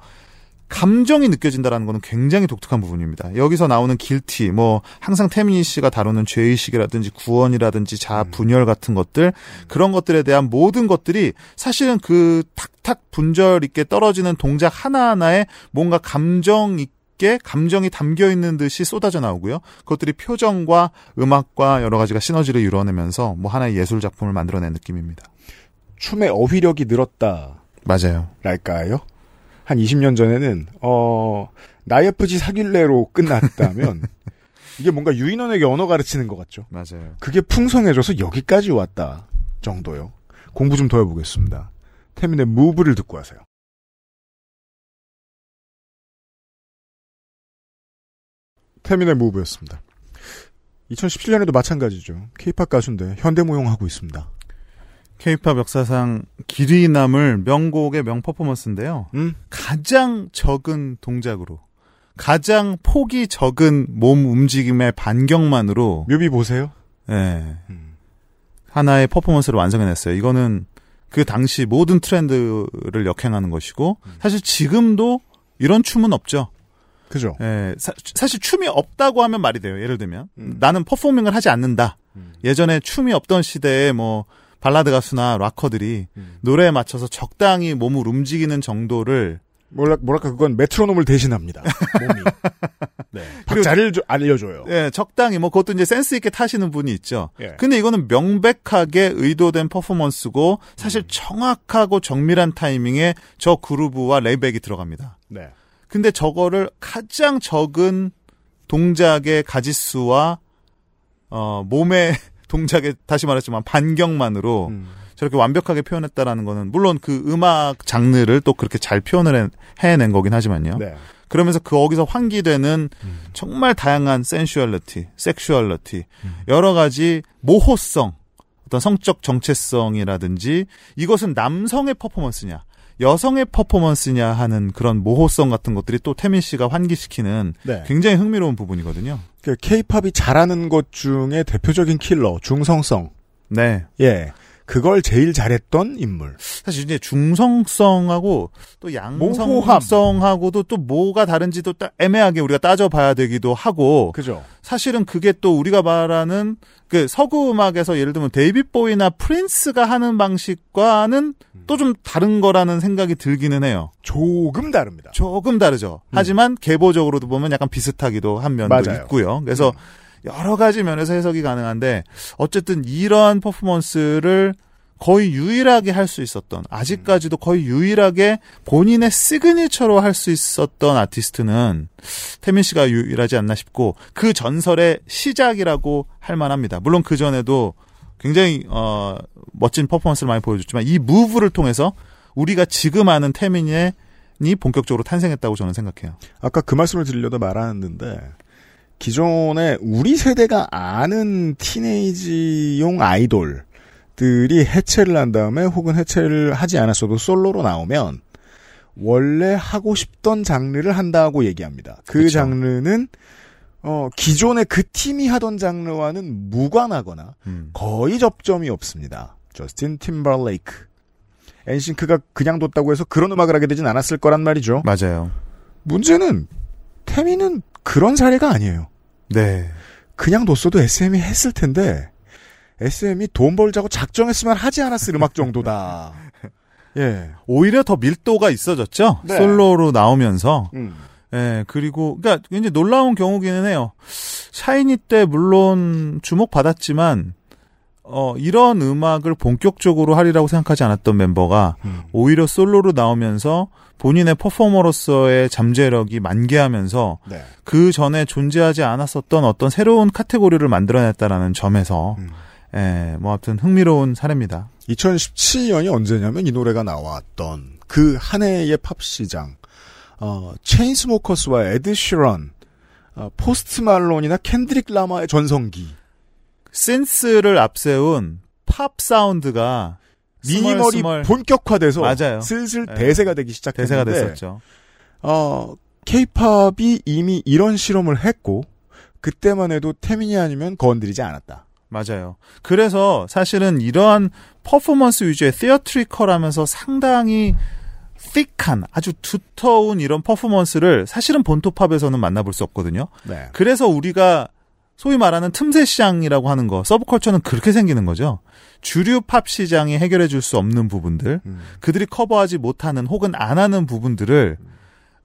감정이 느껴진다라는 거는 굉장히 독특한 부분입니다. 여기서 나오는 길티, 뭐 항상 태민이 씨가 다루는 죄의식이라든지 구원이라든지 자아 분열 같은 것들 그런 것들에 대한 모든 것들이 사실은 그 탁탁 분절 있게 떨어지는 동작 하나하나에 뭔가 감정 있게 감정이 담겨 있는 듯이 쏟아져 나오고요. 그것들이 표정과 음악과 여러 가지가 시너지를 이루어내면서 뭐 하나의 예술 작품을 만들어낸 느낌입니다. 춤의 어휘력이 늘었다. 맞아요. 랄까요? 한 20년 전에는 어 나 예쁘지 사귈래로 끝났다면 *laughs* 이게 뭔가 유인원에게 언어 가르치는 것 같죠. 맞아요. 그게 풍성해져서 여기까지 왔다 정도요. 공부 좀 더 해보겠습니다. 태민의 무브를 듣고 하세요. 태민의 무브였습니다. 2017년에도 마찬가지죠. 케이팝 가수인데 현대무용하고 있습니다. 케이팝 역사상 길이 남을 명곡의 명 퍼포먼스인데요. 음? 가장 적은 동작으로 가장 폭이 적은 몸 움직임의 반경만으로 뮤비 보세요. 예, 음. 하나의 퍼포먼스를 완성해냈어요. 이거는 그 당시 모든 트렌드를 역행하는 것이고 사실 지금도 이런 춤은 없죠. 그죠? 예, 사, 실 춤이 없다고 하면 말이 돼요. 예를 들면 음. 나는 performing을 하지 않는다. 예전에 춤이 없던 시대에 뭐 발라드 가수나 락커들이 음. 노래에 맞춰서 적당히 몸을 움직이는 정도를 뭐라, 뭐랄까 그건 메트로놈을 대신합니다. *laughs* 몸이. 네. 박자를 좀 알려줘요. 예, 적당히 뭐 그것도 이제 센스 있게 타시는 분이 있죠. 예. 근데 이거는 명백하게 의도된 퍼포먼스고 사실 음. 정확하고 정밀한 타이밍에 저 groove와 layback이 들어갑니다. 네. 근데 저거를 가장 적은 동작의 가지수와 어 몸의 동작의 다시 말했지만 반경만으로 음. 저렇게 완벽하게 표현했다라는 거는 물론 그 음악 장르를 또 그렇게 잘 표현을 해- 해낸 거긴 하지만요. 네. 그러면서 그 거기서 환기되는 음. 정말 다양한 센슈얼리티, 섹슈얼리티, 여러 가지 모호성, 어떤 성적 정체성이라든지 이것은 남성의 퍼포먼스냐, 여성의 퍼포먼스냐 하는 그런 모호성 같은 것들이 또 태민 씨가 환기시키는 네. 굉장히 흥미로운 부분이거든요. 그 케이팝이 잘하는 것 중에 대표적인 킬러 중성성. 네. 예. 그걸 제일 잘했던 인물. 사실 이제 중성성하고 또. 양성성하고도 또 뭐가 다른지도 딱 애매하게 우리가 따져봐야 되기도 하고 그죠? 사실은 그게 또 우리가 말하는 그 서구 음악에서 예를 들면 데이빗 보이나 프린스가 하는 방식과는 또좀 다른 거라는 생각이 들기는 해요. 조금 다릅니다. 조금 다르죠. 하지만 계보적으로도 보면 약간 비슷하기도 한 면도 음. 맞아요. 음. 있고요. 그래서 여러 가지 면에서 해석이 가능한데 어쨌든 이러한 퍼포먼스를 거의 유일하게 할 수 있었던 아직까지도 거의 유일하게 본인의 signature로 할 수 있었던 아티스트는 태민 씨가 유일하지 않나 싶고 그 전설의 시작이라고 할 만합니다. 물론 그 전에도 굉장히 어 멋진 퍼포먼스를 많이 보여줬지만 이 무브를 통해서 우리가 지금 아는 태민이 본격적으로 탄생했다고 저는 생각해요. 아까 그 말씀을 드리려다 말았는데 기존에 우리 세대가 아는 티네이지용 아이돌들이 해체를 한 다음에 혹은 해체를 하지 않았어도 솔로로 나오면 원래 하고 싶던 장르를 한다고 얘기합니다. 그 그쵸. 장르는 어 기존의 그 팀이 하던 장르와는 무관하거나 음. 거의 접점이 없습니다. 저스틴 팀버레이크. 엔싱크가 그냥 뒀다고 해서 그런 음악을 하게 되진 않았을 거란 말이죠. 맞아요. 문제는 태미는 그런 사례가 아니에요. 네. 그냥 뒀어도 SM이 했을 텐데 SM이 돈 벌자고 작정했으면 하지 않았을 음악 정도다. *laughs* 예. 오히려 더 밀도가 있어졌죠. 네. 솔로로 나오면서. 음. 예, 그리고, 그니까, 굉장히 놀라운 경우기는 해요. 샤이니 때 물론 주목받았지만, 어, 이런 음악을 본격적으로 하리라고 생각하지 않았던 멤버가 음. 오히려 솔로로 나오면서 본인의 퍼포머로서의 잠재력이 만개하면서 네. 그 전에 존재하지 않았었던 어떤 새로운 카테고리를 만들어냈다라는 점에서, 음. 예, 뭐, 아무튼 흥미로운 사례입니다. 2017년이 언제냐면 이 노래가 나왔던 그 한 해의 팝 시장. 어, 체인스모커스와 에드 시런, 어, 포스트 말론이나 켄드릭 라마의 전성기. synth를 앞세운 팝 사운드가 minimal이 스멀 스멀 본격화돼서 맞아요. 슬슬 네. 대세가 되기 시작했는데 대세가 됐었죠. 어, 케이팝이 이미 이런 실험을 했고 그때만 해도 태민이 아니면 건드리지 않았다. 맞아요. 그래서 사실은 이러한 퍼포먼스 위주의 티어트리컬하면서 상당히 thick한 아주 두터운 이런 퍼포먼스를 사실은 본토 팝에서는 만나볼 수 없거든요. 네. 그래서 우리가 소위 말하는 틈새 시장이라고 하는 거, 서브컬처는 그렇게 생기는 거죠. 주류 팝 시장이 해결해 줄 수 없는 부분들, 음. 그들이 커버하지 못하는 혹은 안 하는 부분들을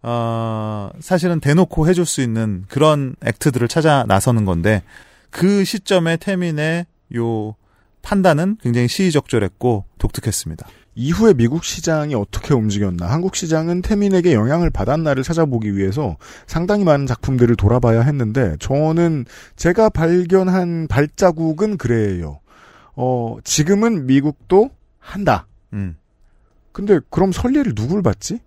어, 사실은 대놓고 해줄 수 있는 그런 액트들을 찾아 나서는 건데 그 시점에 태민의 요 판단은 굉장히 시의적절했고 독특했습니다. 이후에 미국 시장이 어떻게 움직였나, 한국 시장은 태민에게 영향을 받았나를 찾아보기 위해서 상당히 많은 작품들을 돌아봐야 했는데, 저는 제가 발견한 발자국은 그래요. 어, 지금은 미국도 한다. 음. 근데 그럼 설례를 누굴 봤지?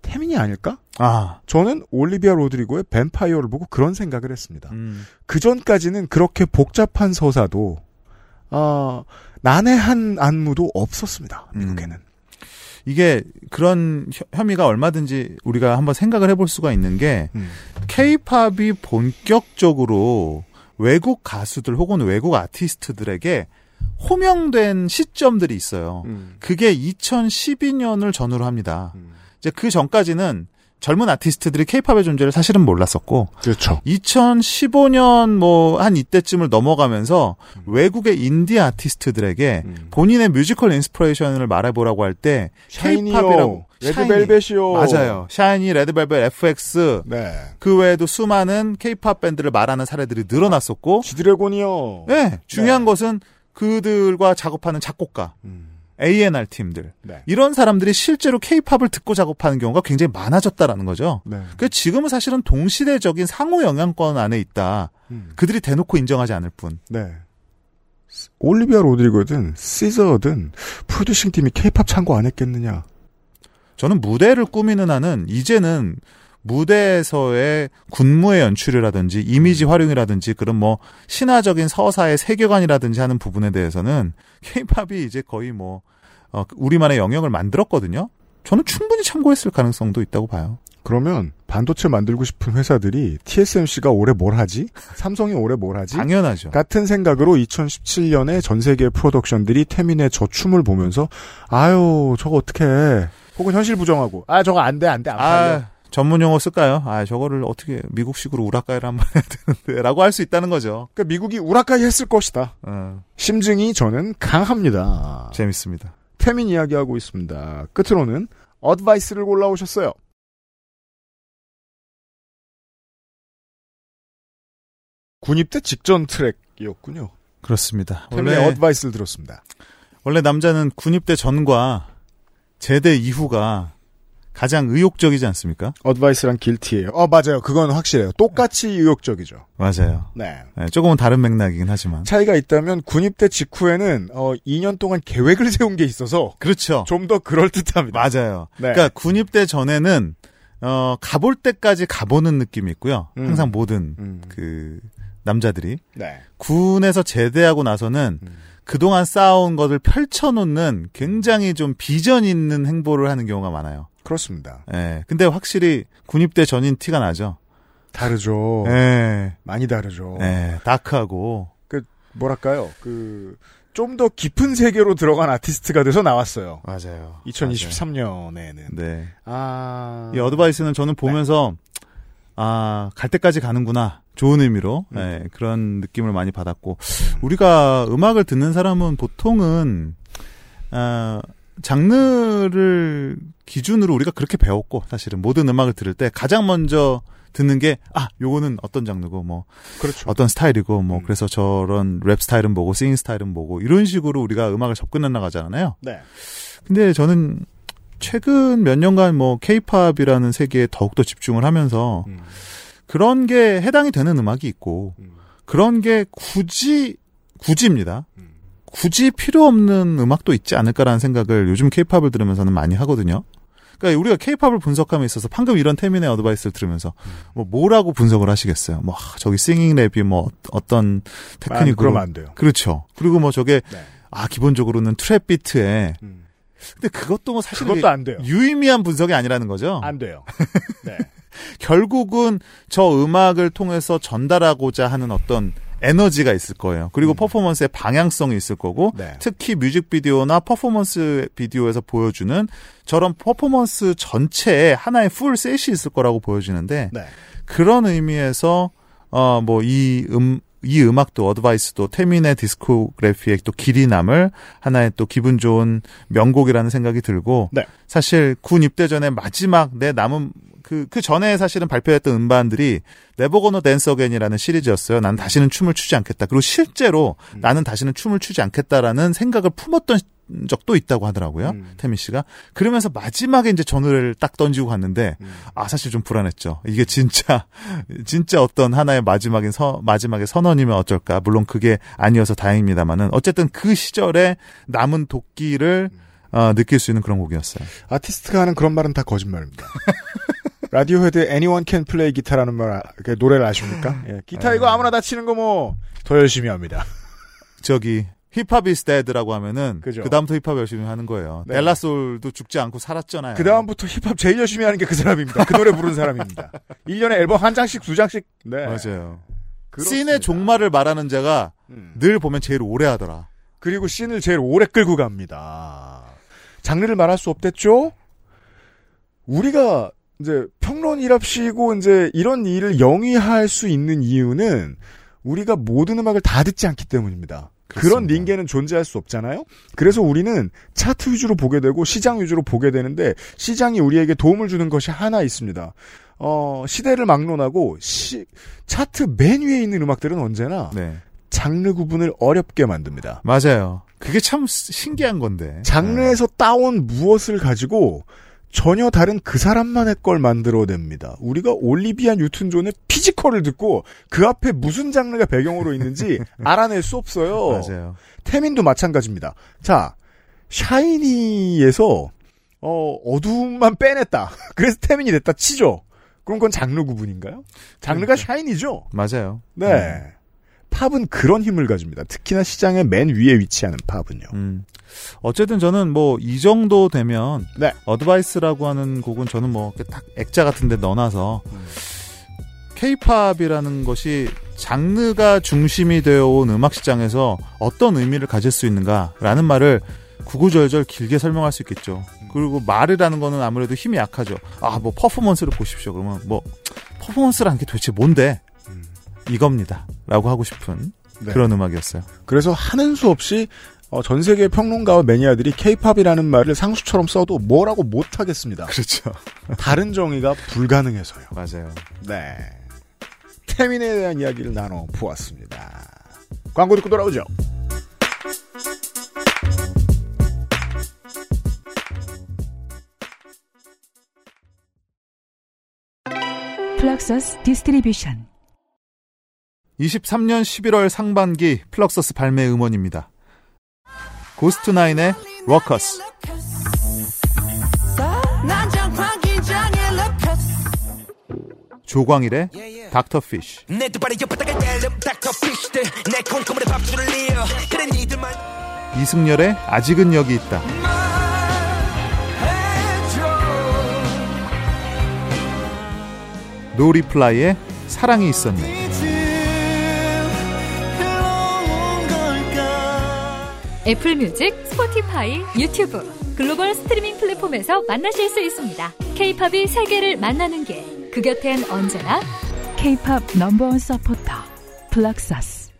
태민이 아닐까? 아, 저는 올리비아 로드리고의 뱀파이어를 보고 그런 생각을 했습니다. 음. 그 전까지는 그렇게 복잡한 서사도, 아, 난해한 안무도 없었습니다. 미국에는. 이게 그런 혐- 혐의가 얼마든지 우리가 한번 생각을 해볼 수가 있는 게 음. 케이팝이 본격적으로 외국 가수들 혹은 외국 아티스트들에게 호명된 시점들이 있어요. 음. 그게 2012년을 전후로 합니다. 음. 이제 그 전까지는 젊은 아티스트들이 케이팝의 존재를 사실은 몰랐었고 그렇죠. 2015년 뭐 한 이때쯤을 넘어가면서 외국의 인디 아티스트들에게 음. 본인의 musical inspiration을 말해보라고 할 때 케이팝이라고 레드벨벳이요. 맞아요. 샤이니, 레드벨벳, FX 네. 그 외에도 수많은 케이팝 밴드를 말하는 사례들이 늘어났었고 지드래곤이요. 네, 중요한 네. 것은 그들과 작업하는 작곡가 음. A&R 팀들 네. 이런 사람들이 실제로 케이팝을 듣고 작업하는 경우가 굉장히 많아졌다라는 거죠. 네. 그 지금은 사실은 동시대적인 상호 영향권 안에 있다. 음. 그들이 대놓고 인정하지 않을 뿐. 네. 올리비아 로드리거든 시저든 프로듀싱 팀이 케이팝 참고 안 했겠느냐. 저는 무대를 꾸미는 한은 이제는 무대에서의 군무의 연출이라든지 이미지 활용이라든지 그런 뭐 신화적인 서사의 세계관이라든지 하는 부분에 대해서는 케이팝이 이제 거의 뭐 어, 우리만의 영역을 만들었거든요. 저는 충분히 참고했을 가능성도 있다고 봐요. 그러면 반도체 만들고 싶은 회사들이 TSMC가 올해 뭘 하지? 삼성이 올해 뭘 하지? 당연하죠. 같은 생각으로 2017년에 전 세계 프로덕션들이 태민의 저 춤을 보면서 아유 저거 어떻게 해? 혹은 현실 부정하고 아 저거 안돼 안 돼 안 팔려. 아, 전문 용어 쓸까요? 아, 저거를 어떻게 미국식으로 우라카이를 한번 해야 되는데 라고 할 수 있다는 거죠. 그러니까 미국이 우라카이 했을 것이다. 어, 심증이 저는 강합니다. 재밌습니다. 태민 이야기하고 있습니다. 끝으로는 어드바이스를 골라오셨어요. 군입대 직전 트랙이었군요. 그렇습니다. 원래, 어드바이스를 들었습니다. 원래 남자는 군입대 전과 제대 이후가 가장 의욕적이지 않습니까? 어드바이스랑 길티예요. 어 맞아요. 그건 확실해요. 똑같이 의욕적이죠. 맞아요. 네. 네, 조금은 다른 맥락이긴 하지만. 차이가 있다면 군입대 직후에는 어 2년 동안 계획을 *laughs* 세운 게 있어서 그렇죠. 좀 더 그럴 듯합니다. 맞아요. 네. 그러니까 군입대 전에는 어 가볼 때까지 가보는 느낌이 있고요. 음. 항상 모든 음. 그 남자들이 네. 군에서 제대하고 나서는 음. 그동안 쌓아온 것을 펼쳐놓는 굉장히 좀 비전 있는 행보를 하는 경우가 많아요. 그렇습니다. 예. 근데 확실히 군입대 전인 티가 나죠. 다르죠. 예. 많이 다르죠. 예. 다크하고. 뭐랄까요? 그 좀 더 깊은 세계로 들어간 아티스트가 돼서 나왔어요. 맞아요. 2023년에는. 네. 아. 이 어드바이스는 저는 보면서 아, 갈 때까지 가는구나. 좋은 의미로. 음. 예, 그런 느낌을 많이 받았고 우리가 음악을 듣는 사람은 보통은 아, 장르를 기준으로 우리가 그렇게 배웠고 사실은 모든 음악을 들을 때 가장 먼저 듣는 게 아, 요거는 어떤 장르고 뭐 그렇죠. 어떤 스타일이고 뭐 음. 그래서 저런 랩 스타일은 뭐고 싱 스타일은 뭐고 이런 식으로 우리가 음악을 접근해 나가잖아요. 네. 근데 저는 최근 몇 년간 뭐 케이팝이라는 세계에 더욱더 집중을 하면서 음. 그런 게 해당이 되는 음악이 있고 음. 그런 게 굳이 굳이입니다. 음. 굳이 필요 없는 음악도 있지 않을까라는 생각을 요즘 케이팝을 들으면서는 많이 하거든요. 그러니까 우리가 케이팝을 분석함에 있어서 방금 이런 태민의 어드바이스를 들으면서 음. 뭐 뭐라고 분석을 하시겠어요. 뭐 아, 저기 싱잉 랩이 뭐 어떤 아, 테크닉으로 그러면 안 돼요. 그렇죠. 그리고 뭐 저게 네. 아 기본적으로는 트랩 비트에 음. 근데 그것도 뭐 사실 그것도 안 돼요. 유의미한 분석이 아니라는 거죠. 안 돼요. *laughs* 네. 결국은 저 음악을 통해서 전달하고자 하는 어떤 에너지가 있을 거예요. 그리고 음. 퍼포먼스의 방향성이 있을 거고 네. 특히 뮤직비디오나 퍼포먼스 비디오에서 보여주는 저런 퍼포먼스 전체에 하나의 full set이 있을 거라고 보여지는데 네. 그런 의미에서 어뭐이음 이 음악도 Advice도 태민의 discography의 또 길이 남을 하나의 또 기분 좋은 명곡이라는 생각이 들고 네. 사실 군 입대 전에 마지막 내 남은 그, 그 전에 사실은 발표했던 음반들이 네버거노 댄스 어겐이라는 시리즈였어요. 난 다시는 춤을 추지 않겠다. 그리고 실제로 음. 나는 다시는 춤을 추지 않겠다라는 생각을 품었던 적도 있다고 하더라고요. 음. 태민 씨가. 그러면서 마지막에 이제 전우를 딱 던지고 갔는데 음. 아 사실 좀 불안했죠. 이게 진짜 *laughs* 진짜 어떤 하나의 마지막인 서 마지막의 선언이면 어쩔까. 물론 그게 아니어서 다행입니다만은 어쨌든 그 시절에 남은 도끼를 어, 느낄 수 있는 그런 곡이었어요. 아티스트가 하는 그런 말은 다 거짓말입니다. *laughs* 라디오헤드 Anyone Can Play Guitar라는 말, 아- 그 노래를 아십니까? *laughs* 예, 기타 이거 아무나 다 치는 거 뭐, 더 열심히 합니다. 저기 Hip Hop Is Dead라고 하면은 그죠. 그 다음부터 힙합 열심히 하는 거예요. 네. De La Soul도 죽지 않고 살았잖아요. 그다음부터 힙합 제일 열심히 하는 게 그 사람입니다. 그 노래 부르는 사람입니다. *laughs* 1년에 앨범 한 장씩, 두 장씩. 네. 맞아요. scene의 종말을 말하는 자가 음. 늘 보면 제일 오래 하더라. 그리고 scene을 제일 오래 끌고 갑니다. 장르를 말할 수 없댔죠? 우리가 이제 평론이랍시고 이제 이런 일을 영위할 수 있는 이유는 우리가 모든 음악을 다 듣지 않기 때문입니다. 그런. 링계는 존재할 수 없잖아요. 그래서 우리는 차트 위주로 보게 되고 시장 위주로 보게 되는데 시장이 우리에게 도움을 주는 것이 하나 있습니다. 어, 시대를 막론하고 시, 차트 맨 위에 있는 음악들은 언제나 네. 장르 구분을 어렵게 만듭니다. 맞아요. 그게 참 신기한 건데. 장르에서 따온 무엇을 가지고 전혀 다른 그 사람만의 걸 만들어냅니다. 우리가 올리비아 뉴튼 존의 Physical을 듣고 그 앞에 무슨 장르가 배경으로 있는지 *laughs* 알아낼 수 없어요. 맞아요. 태민도 마찬가지입니다. 자, 샤이니에서 어, 어둠만 빼냈다. *laughs* 그래서 태민이 됐다 치죠. 그럼 그건 장르 구분인가요? 장르가 샤이니죠. 맞아요. 네. 팝은 그런 힘을 가집니다. 특히나 시장의 맨 위에 위치하는 팝은요. 음. 어쨌든 저는 뭐 이 정도 되면 네. 어드바이스라고 하는 곡은 저는 뭐 딱 액자 같은 데 넣어놔서 케이팝이라는 것이 장르가 중심이 되어 온 음악 시장에서 어떤 의미를 가질 수 있는가라는 말을 구구절절 길게 설명할 수 있겠죠. 그리고 말이라는 거는 아무래도 힘이 약하죠. 아, 뭐 퍼포먼스를 보십시오. 그러면 뭐 퍼포먼스라는 게 도대체 뭔데? 이겁니다. 라고 하고 싶은 네. 그런 음악이었어요. 그래서 하는 수 없이 어, 전 세계 평론가와 매니아들이 케이팝이라는 말을 상수처럼 써도 뭐라고 못 하겠습니다. 그렇죠. 다른 정의가 불가능해서요. 맞아요. 네. 태민에 대한 이야기를 나눠 보았습니다. 광고 듣고 돌아오죠. 플럭서스 디스트리뷰션 23년 11월 상반기 플럭서스 발매 음원입니다. 고스트나인의 워커스 조광일의 닥터피쉬 이승열의 아직은 여기 있다. 노리플라이의 사랑이 있었네 Apple Music, Spotify, YouTube, 글로벌 스트리밍 플랫폼에서 만나실 수 있습니다. 케이팝이 세계를 만나는 길. 그 곁엔 언제나 K-pop number one supporter Fluxus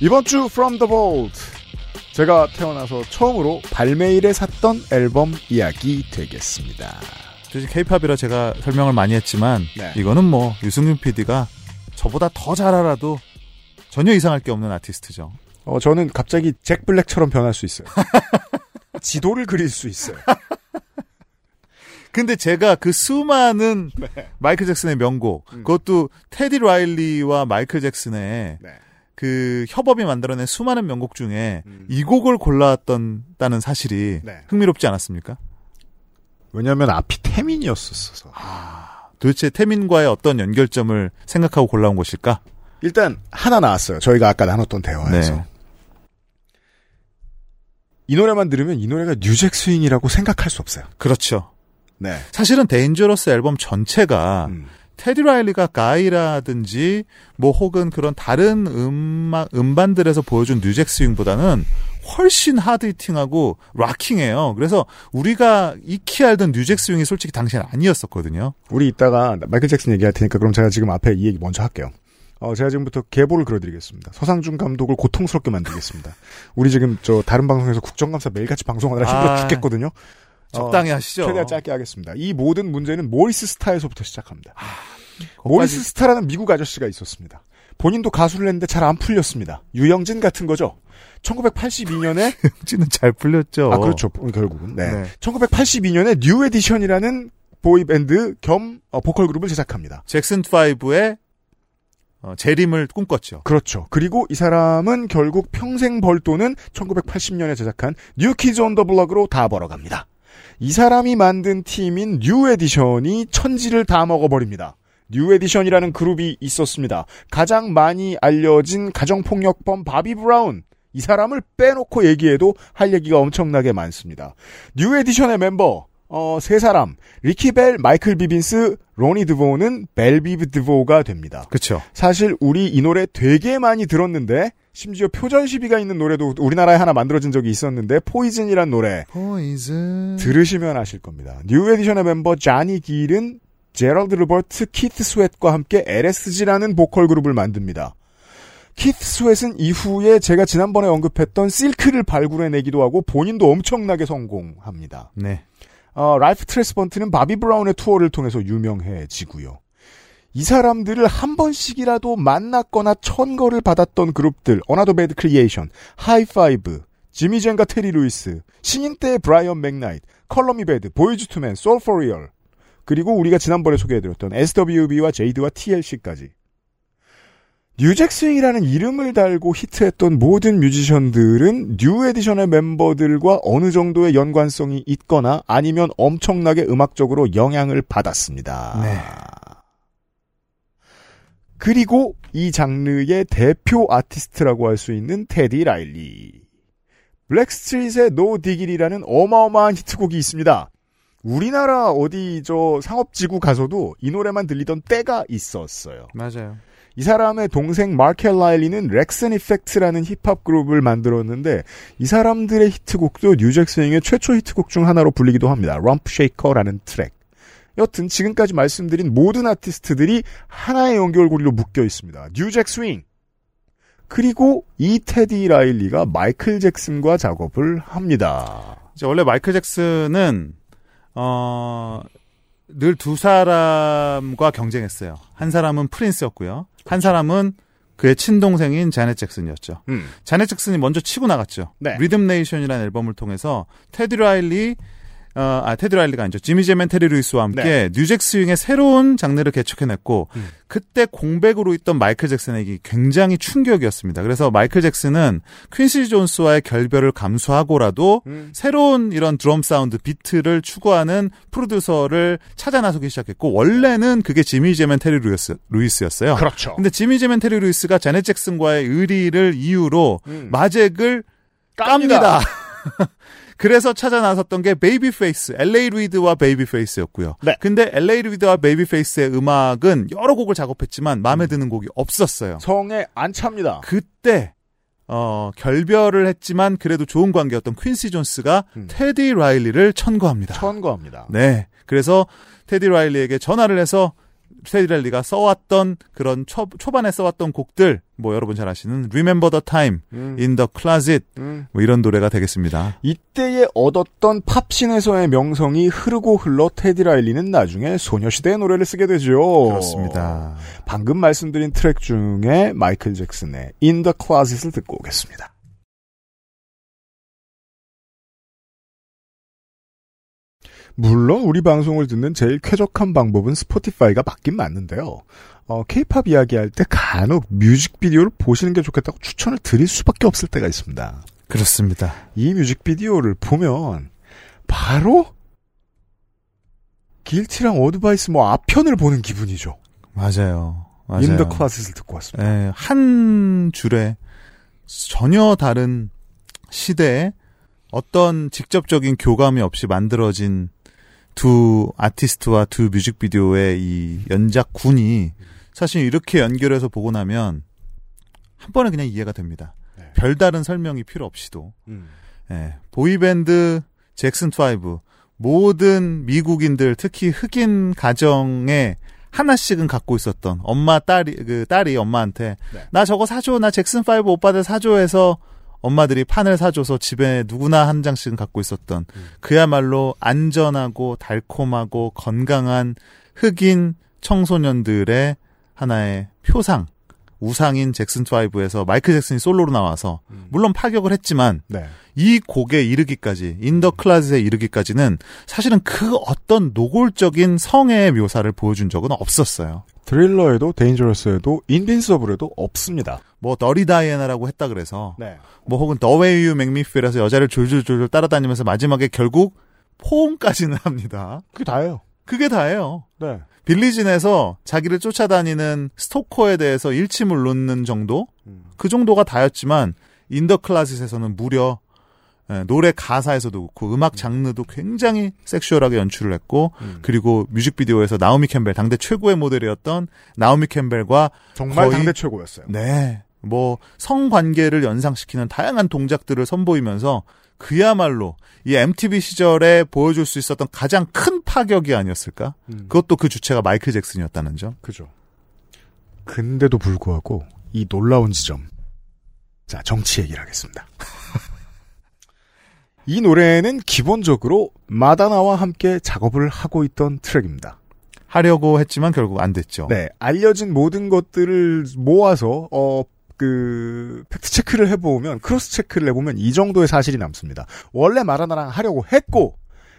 이번 주 From the Vault. 제가 태어나서 처음으로 발매일에 샀던 앨범 이야기 되겠습니다. 사실 케이팝이라 제가 설명을 많이 했지만 네. 이거는 뭐 유승윤 PD가 저보다 더 잘 알아도 전혀 이상할 게 없는 아티스트죠. 어, 저는 갑자기 잭 블랙처럼 변할 수 있어요. *laughs* 지도를 그릴 수 있어요. 근데 제가 그 수많은 네. 마이클 잭슨의 명곡, 그것도 테디 라일리와 마이클 잭슨의 네. 그 협업이 만들어낸 수많은 명곡 중에 이 곡을 골라왔다는 사실이 네. 흥미롭지 않았습니까? 왜냐하면 앞이 태민이었었어서. 도대체 태민과의 어떤 연결점을 생각하고 골라온 것일까? 일단 하나 나왔어요. 저희가 아까 나눴던 대화에서. 네. 이 노래만 들으면 이 노래가 new jack swing이라고 생각할 수 없어요. 그렇죠. 네. 사실은 Dangerous 앨범 전체가 음. 테디 라일리가 Guy라든지 뭐 혹은 그런 다른 음악 음반들에서 보여준 new jack swing보다는 훨씬 hard-hitting하고 rocking해요. 그래서 우리가 익히 알던 new jack swing이 솔직히 당시엔 아니었었거든요. 우리 이따가 마이클 잭슨 얘기할 테니까 그럼 제가 지금 앞에 이 얘기 먼저 할게요. 어, 제가 지금부터 계보를 그려드리겠습니다. 서상준 감독을 고통스럽게 만들겠습니다. 우리 지금 저 다른 방송에서 국정감사 매일같이 방송하느라 힘들어 아, 죽겠거든요. 적당히 어, 하시죠. 최대한 짧게 하겠습니다. 이 모든 문제는 모리스 스타에서부터 시작합니다. 아, 모리스 스타라는 미국 아저씨가 있었습니다. 본인도 가수를 했는데 잘 안 풀렸습니다. 유영진 같은 거죠. 1982년에 씨는 *laughs* 잘 풀렸죠. 아 그렇죠. 결국은 네. 네. 1982년에 New Edition이라는 보이 밴드 겸 어, 보컬 그룹을 제작합니다. 잭슨 5의 어, 재림을 꿈꿨죠. 그렇죠. 그리고 이 사람은 결국 평생 벌 돈은 1980년에 제작한 New Kids on the Block으로 다 벌어갑니다. 이 사람이 만든 팀인 New Edition이 천지를 다 먹어버립니다. New Edition이라는 그룹이 있었습니다. 가장 많이 알려진 가정폭력범 바비 브라운. 이 사람을 빼놓고 얘기해도 할 얘기가 엄청나게 많습니다. New Edition의 멤버 어, 세 사람. 리키 벨, 마이클 비빈스, 로니 드보는 Bell Biv DeVoe가 됩니다. 그쵸. 사실 우리 이 노래 되게 많이 들었는데 심지어 표절 시비가 있는 노래도 우리나라에 하나 만들어진 적이 있었는데 Poison이란 노래 Poison. 들으시면 아실 겁니다. New Edition의 멤버 자니 길은 제럴드 르버트, 키스 스웨트과 함께 LSG라는 보컬 그룹을 만듭니다. 키스 스웨트는 이후에 제가 지난번에 언급했던 Silk를 발굴해내기도 하고 본인도 엄청나게 성공합니다. 네. 어, 랄프 트레스반트는 바비 브라운의 투어를 통해서 유명해지고요. 이 사람들을 한 번씩이라도 만났거나 천거를 받았던 그룹들, Another Bad Creation, Hi-Five, 지미 잼과 테리 루이스, 신인 때의 브라이언 맥나이트, Color Me Badd, Boyz II Men, Soul for Real, 그리고 우리가 지난번에 소개해드렸던 SWV와 Jade와 TLC까지. new jack swing이라는 이름을 달고 히트했던 모든 뮤지션들은 New Edition의 멤버들과 어느 정도의 연관성이 있거나 아니면 엄청나게 음악적으로 영향을 받았습니다. 네. 그리고 이 장르의 대표 아티스트라고 할 수 있는 테디 라일리. Blackstreet의 No Diggity라는 어마어마한 히트곡이 있습니다. 우리나라 어디 저 상업지구 가서도 이 노래만 들리던 때가 있었어요. 맞아요. 이 사람의 동생 마켈 라일리는 Wreckx-N-Effect라는 힙합 그룹을 만들었는데 이 사람들의 히트곡도 new jack swing의 최초 히트곡 중 하나로 불리기도 합니다. Rump Shaker라는 트랙. 여튼 지금까지 말씀드린 모든 아티스트들이 하나의 연결고리로 묶여 있습니다. new jack swing. 그리고 이 테디 라일리가 마이클 잭슨과 작업을 합니다. 이제 원래 마이클 잭슨은 어, 늘 두 사람과 경쟁했어요. 한 사람은 프린스였고요. 한 사람은 그의 친동생인 자넷 잭슨이었죠. 음. 자넷 잭슨이 먼저 치고 나갔죠. 네. Rhythm Nation이라는 앨범을 통해서 테디 라일리 어, 아, 테디 라일리가 아니죠. 지미 잼 and 테리 루이스와 함께 new jack swing의 새로운 장르를 개척해냈고, 음. 그때 공백으로 있던 마이클 잭슨에게 굉장히 충격이었습니다. 그래서 마이클 잭슨은 퀸시 존스와의 결별을 감수하고라도 음. 새로운 이런 드럼 사운드, 비트를 추구하는 프로듀서를 찾아 나서기 시작했고, 원래는 그게 지미 잼 and 테리 루이스, 루이스였어요. 그렇죠. 근데 지미 잼 and 테리 루이스가 자넷 잭슨과의 의리를 이유로 음. 마잭을 깝니다. 깝니다. *laughs* 그래서 찾아 나섰던 게 베이비 페이스, LA 리드와 베이비 페이스였고요. 네. 근데 LA 리드와 베이비 페이스의 음악은 여러 곡을 작업했지만 마음에 드는 곡이 없었어요. 성에 안 찹니다. 그때 어, 결별을 했지만 그래도 좋은 관계였던 퀸시 존스가 음. 테디 라일리를 천거합니다. 천거합니다. 네. 그래서 테디 라일리에게 전화를 해서 테디 라일리가 써왔던 그런 초, 초반에 써왔던 곡들 뭐 여러분 잘 아시는 Remember the Time, 음. In the Closet 음. 뭐 이런 노래가 되겠습니다. 이때에 얻었던 팝신에서의 명성이 흐르고 흘러 테디 라일리는 나중에 소녀시대의 노래를 쓰게 되죠. 그렇습니다. 방금 말씀드린 트랙 중에 마이클 잭슨의 In the Closet을 듣고 오겠습니다. 물론 우리 방송을 듣는 제일 쾌적한 방법은 스포티파이가 맞긴 맞는데요. 어, 케이팝 이야기할 때 간혹 뮤직비디오를 보시는 게 좋겠다고 추천을 드릴 수밖에 없을 때가 있습니다. 그렇습니다. 이 뮤직비디오를 보면 바로 Guilty랑 Advice 뭐 앞편을 보는 기분이죠. 맞아요. 맞아요. In the Closet을 듣고 왔습니다. 예, 한 줄에 전혀 다른 시대에 어떤 직접적인 교감이 없이 만들어진 두 아티스트와 두 뮤직비디오의 이 연작군이 사실 이렇게 연결해서 보고 나면 한 번에 그냥 이해가 됩니다. 네. 별다른 설명이 필요 없이도. 음. 예, 보이밴드 잭슨 5 모든 미국인들 특히 흑인 가정에 하나씩은 갖고 있었던 엄마 딸이 그 딸이 엄마한테 네. 나 저거 사줘 나 잭슨 5 오빠들 사줘 해서 엄마들이 판을 사줘서 집에 누구나 한 장씩은 갖고 있었던 음. 그야말로 안전하고 달콤하고 건강한 흑인 청소년들의 하나의 표상 우상인 잭슨 5에서 마이클 잭슨이 솔로로 나와서 음. 물론 파격을 했지만 네. 이 곡에 이르기까지 In the Closet에 이르기까지는 사실은 그 어떤 노골적인 성애의 묘사를 보여준 적은 없었어요. Thriller에도 Dangerous에도 Invincible에도 없습니다. 뭐 Dirty Diana라고 했다 그래서 네. 뭐 혹은 The Way You Make Me Feel에서 여자를 졸졸졸졸 따라다니면서 마지막에 결국 포옹까지는 합니다. 그게 다예요. 그게 다예요. 네. Billie Jean에서 자기를 쫓아다니는 스토커에 대해서 일침을 놓는 정도? 음. 그 정도가 다였지만 In the Closet에서는 무려 예, 노래 가사에서도 그렇고 음악 장르도 굉장히 sexual하게 연출을 했고 음. 그리고 뮤직비디오에서 나오미 캠벨 당대 최고의 모델이었던 나오미 캠벨과 정말 거의- 당대 최고였어요. 네. 뭐 성관계를 연상시키는 다양한 동작들을 선보이면서 그야말로 이 MTV 시절에 보여줄 수 있었던 가장 큰 파격이 아니었을까? 음. 그것도 그 주체가 마이클 잭슨이었다는 점. 그죠. 근데도 불구하고 이 놀라운 지점. 자, 정치 얘기를 하겠습니다. *laughs* 이 노래는 기본적으로 마다나와 함께 작업을 하고 있던 트랙입니다. 하려고 했지만 결국 안 됐죠. 네, 알려진 모든 것들을 모아서 어, 그 fact check를 해보면 cross check를 해보면 이 정도의 사실이 남습니다. 원래 마돈나랑 하려고 했고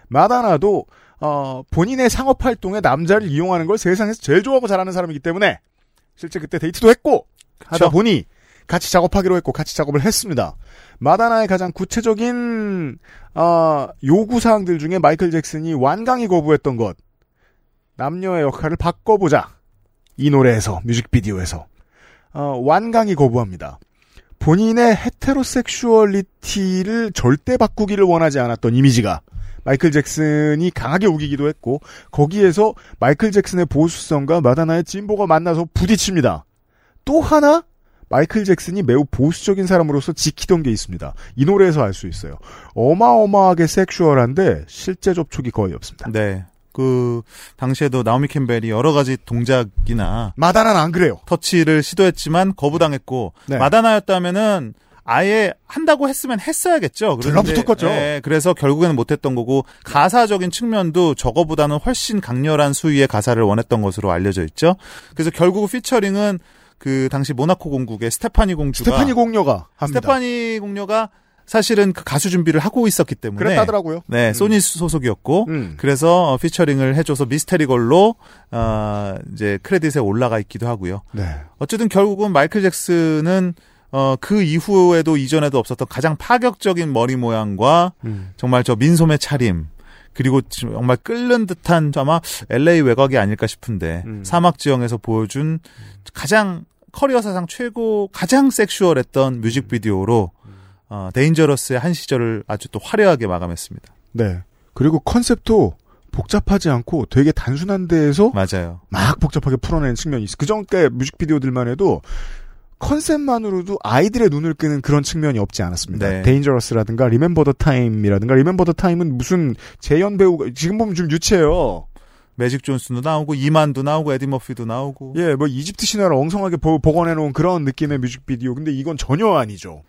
마돈나도 어, 본인의 상업 활동에 남자를 이용하는 걸 세상에서 제일 좋아하고 잘하는 사람이기 때문에 실제 그때 데이트도 했고 하다 그쵸. 보니 같이 작업하기로 했고 같이 작업을 했습니다. 마돈나의 가장 구체적인 어, 요구 사항들 중에 마이클 잭슨이 완강히 거부했던 것 남녀의 역할을 바꿔보자. 이 노래에서 뮤직비디오에서 어, 완강히 거부합니다. 본인의 heterosexuality를 절대 바꾸기를 원하지 않았던 이미지가 마이클 잭슨이 강하게 우기기도 했고 거기에서 마이클 잭슨의 보수성과 마돈나의 진보가 만나서 부딪힙니다. 또 하나 마이클 잭슨이 매우 보수적인 사람으로서 지키던 게 있습니다. 이 노래에서 알 수 있어요. 어마어마하게 sexual한데 실제 접촉이 거의 없습니다. 네. 그 당시에도 나오미 캠벨이 여러 가지 동작이나 마돈나는 안 그래요. 터치를 시도했지만 거부당했고 네. 마돈나였다면은 아예 한다고 했으면 했어야겠죠. 들러붙었겠죠. 예, 그래서 결국에는 못했던 거고 가사적인 측면도 저거보다는 훨씬 강렬한 수위의 가사를 원했던 것으로 알려져 있죠. 그래서 결국 피처링은 그 당시 모나코 공국의 스테파니 공주가 스테파니 공녀가 합니다. 스테파니 공녀가 사실은 그 가수 준비를 하고 있었기 때문에 그랬다더라고요. 네, 소니 소속이었고 음. 그래서 어, 피처링을 해줘서 Mystery Girl로 어, 이제 크레딧에 올라가 있기도 하고요. 네. 어쨌든 결국은 마이클 잭슨은 어, 그 이후에도 이전에도 없었던 가장 파격적인 머리 모양과 음. 정말 저 민소매 차림 그리고 정말 끓는 듯한 아마 LA 외곽이 아닐까 싶은데 음. 사막 지형에서 보여준 가장 커리어 사상 최고 가장 섹슈얼했던 뮤직비디오로 어, 데인저러스의 한 시절을 아주 또 화려하게 마감했습니다. 네. 그리고 컨셉도 복잡하지 않고 되게 단순한 데에서 맞아요. 막 복잡하게 풀어내는 측면이 있어. 그 전에 뮤직비디오들만 해도 컨셉만으로도 아이들의 눈을 끄는 그런 측면이 없지 않았습니다. 네. Dangerous라든가 Remember the Time이라든가 Remember the Time은 무슨 재연 배우가 지금 보면 좀 유치해요. 매직 존슨도 나오고 이만도 나오고 에디 머피도 나오고 예, 뭐 이집트 신화를 엉성하게 보, 복원해 놓은 그런 느낌의 뮤직비디오. 근데 이건 전혀 아니죠.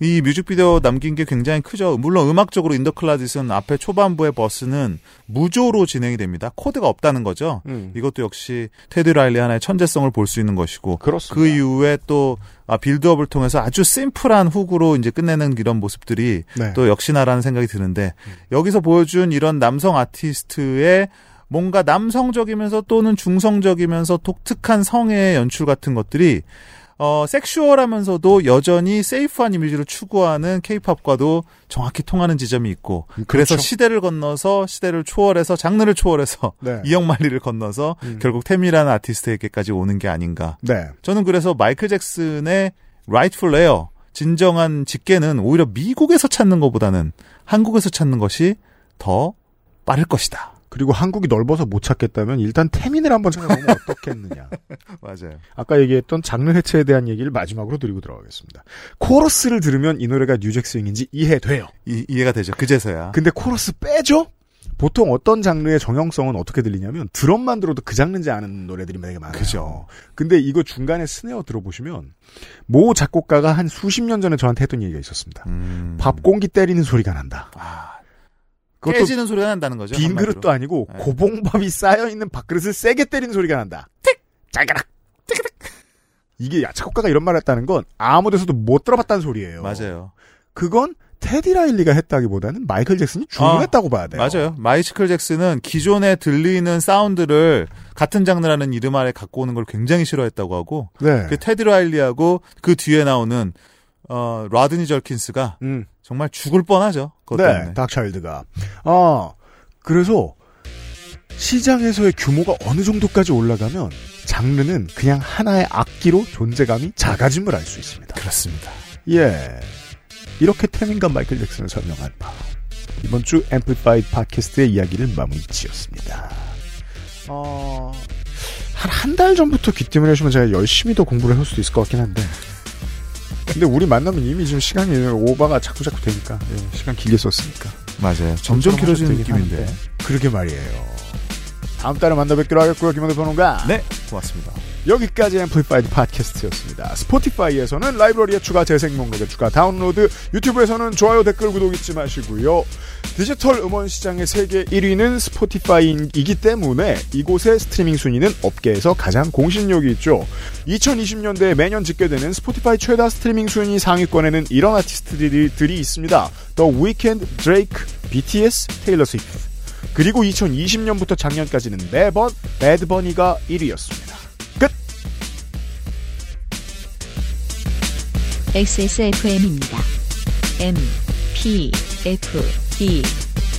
이 뮤직비디오 남긴 게 굉장히 크죠. 물론 음악적으로 In the Closet는 앞에 초반부의 verse는 무조로 진행이 됩니다. 코드가 없다는 거죠. 음. 이것도 역시 테디 라일리 하나의 천재성을 볼 수 있는 것이고 그렇습니다. 그 이후에 또 아, build-up을 통해서 아주 심플한 hook으로 이제 끝내는 이런 모습들이 네. 또 역시나라는 생각이 드는데 여기서 보여준 이런 남성 아티스트의 뭔가 남성적이면서 또는 중성적이면서 독특한 성의 연출 같은 것들이 어, 섹슈얼하면서도 여전히 세이프한 이미지를 추구하는 케이팝과도 정확히 통하는 지점이 있고 그래서 그렇죠. 시대를 건너서 시대를 초월해서 장르를 초월해서 네. *laughs* 이영만리를 건너서 음. 결국 템이라는 아티스트에게까지 오는 게 아닌가. 네. 저는 그래서 마이클 잭슨의 Rightful Air 진정한 직계는 오히려 미국에서 찾는 것보다는 한국에서 찾는 것이 더 빠를 것이다. 그리고 한국이 넓어서 못 찾겠다면 일단 태민을 한번 찾아보면 *laughs* 어떻겠느냐. 맞아요. 아까 얘기했던 장르 해체에 대한 얘기를 마지막으로 드리고 들어가겠습니다. 코러스를 들으면 이 노래가 뉴잭스윙인지 이해돼요. 이, 이해가 되죠. 그제서야. 근데 코러스 빼죠? 보통 어떤 장르의 정형성은 어떻게 들리냐면 드럼만 들어도 그 장르인지 아는 노래들이 되게 많아요. 그죠. 근데 이거 중간에 스네어 들어보시면 모 작곡가가 한 수십 년 전에 저한테 했던 얘기가 있었습니다. 음. 밥 공기 때리는 소리가 난다. 아, 깨지는 소리가 난다는 거죠. 빈 한마디로. 그릇도 아니고 네. 고봉밥이 쌓여 있는 밥그릇을 세게 때리는 소리가 난다. 틱 짜가락 틱틱 이게 작곡가가 이런 말을 했다는 건 아무 데서도 못 들어봤다는 소리예요. 맞아요. 그건 테디 라일리가 했다기보다는 마이클 잭슨이 주문했다고 봐야 돼요. 맞아요. 마이클 잭슨은 기존에 들리는 사운드를 같은 장르라는 이름 아래 갖고 오는 걸 굉장히 싫어했다고 하고 네. 그 테디 라일리하고 그 뒤에 나오는 어 로드니 저킨스가 음. 정말 죽을 뻔하죠. 네, 때문에. Darkchild가. 아, 그래서 시장에서의 규모가 어느 정도까지 올라가면 장르는 그냥 하나의 악기로 존재감이 작아짐을 알 수 있습니다. 그렇습니다. 예. 이렇게 태민과 마이클 잭슨을 설명한 바 이번 주 Amplified 팟캐스트의 이야기를 마무리 지었습니다. 어... 한 한 달 전부터 귀띔을 해주면 제가 열심히 더 공부를 할 수도 있을 것 같긴 한데 근데 우리 만나면 이미 지금 시간이 오바가 자꾸 자꾸 되니까 예, 시간 길게 썼으니까 맞아요. 점점 길어지는 느낌인데. 그러게 말이에요. 다음 달에 만나 뵙기로 하겠고요. 김영대 평론가. 네, 고맙습니다. 여기까지 Amplified 팟캐스트였습니다. 스포티파이에서는 라이브러리에 추가 재생 목록에 추가 다운로드, 유튜브에서는 좋아요, 댓글, 구독 잊지 마시고요. 디지털 음원 시장의 세계 1위는 스포티파이이기 때문에 이곳의 스트리밍 순위는 업계에서 가장 공신력이 있죠. 2020년대에 매년 집계되는 스포티파이 최다 스트리밍 순위 상위권에는 이런 아티스트들이 들이 있습니다. The Weeknd, Drake, BTS, 테일러 스위프트. 그리고 2020년부터 작년까지는 매번 Bad Bunny가 1위였습니다. 끝! XSFM입니다. M, P, F, feed.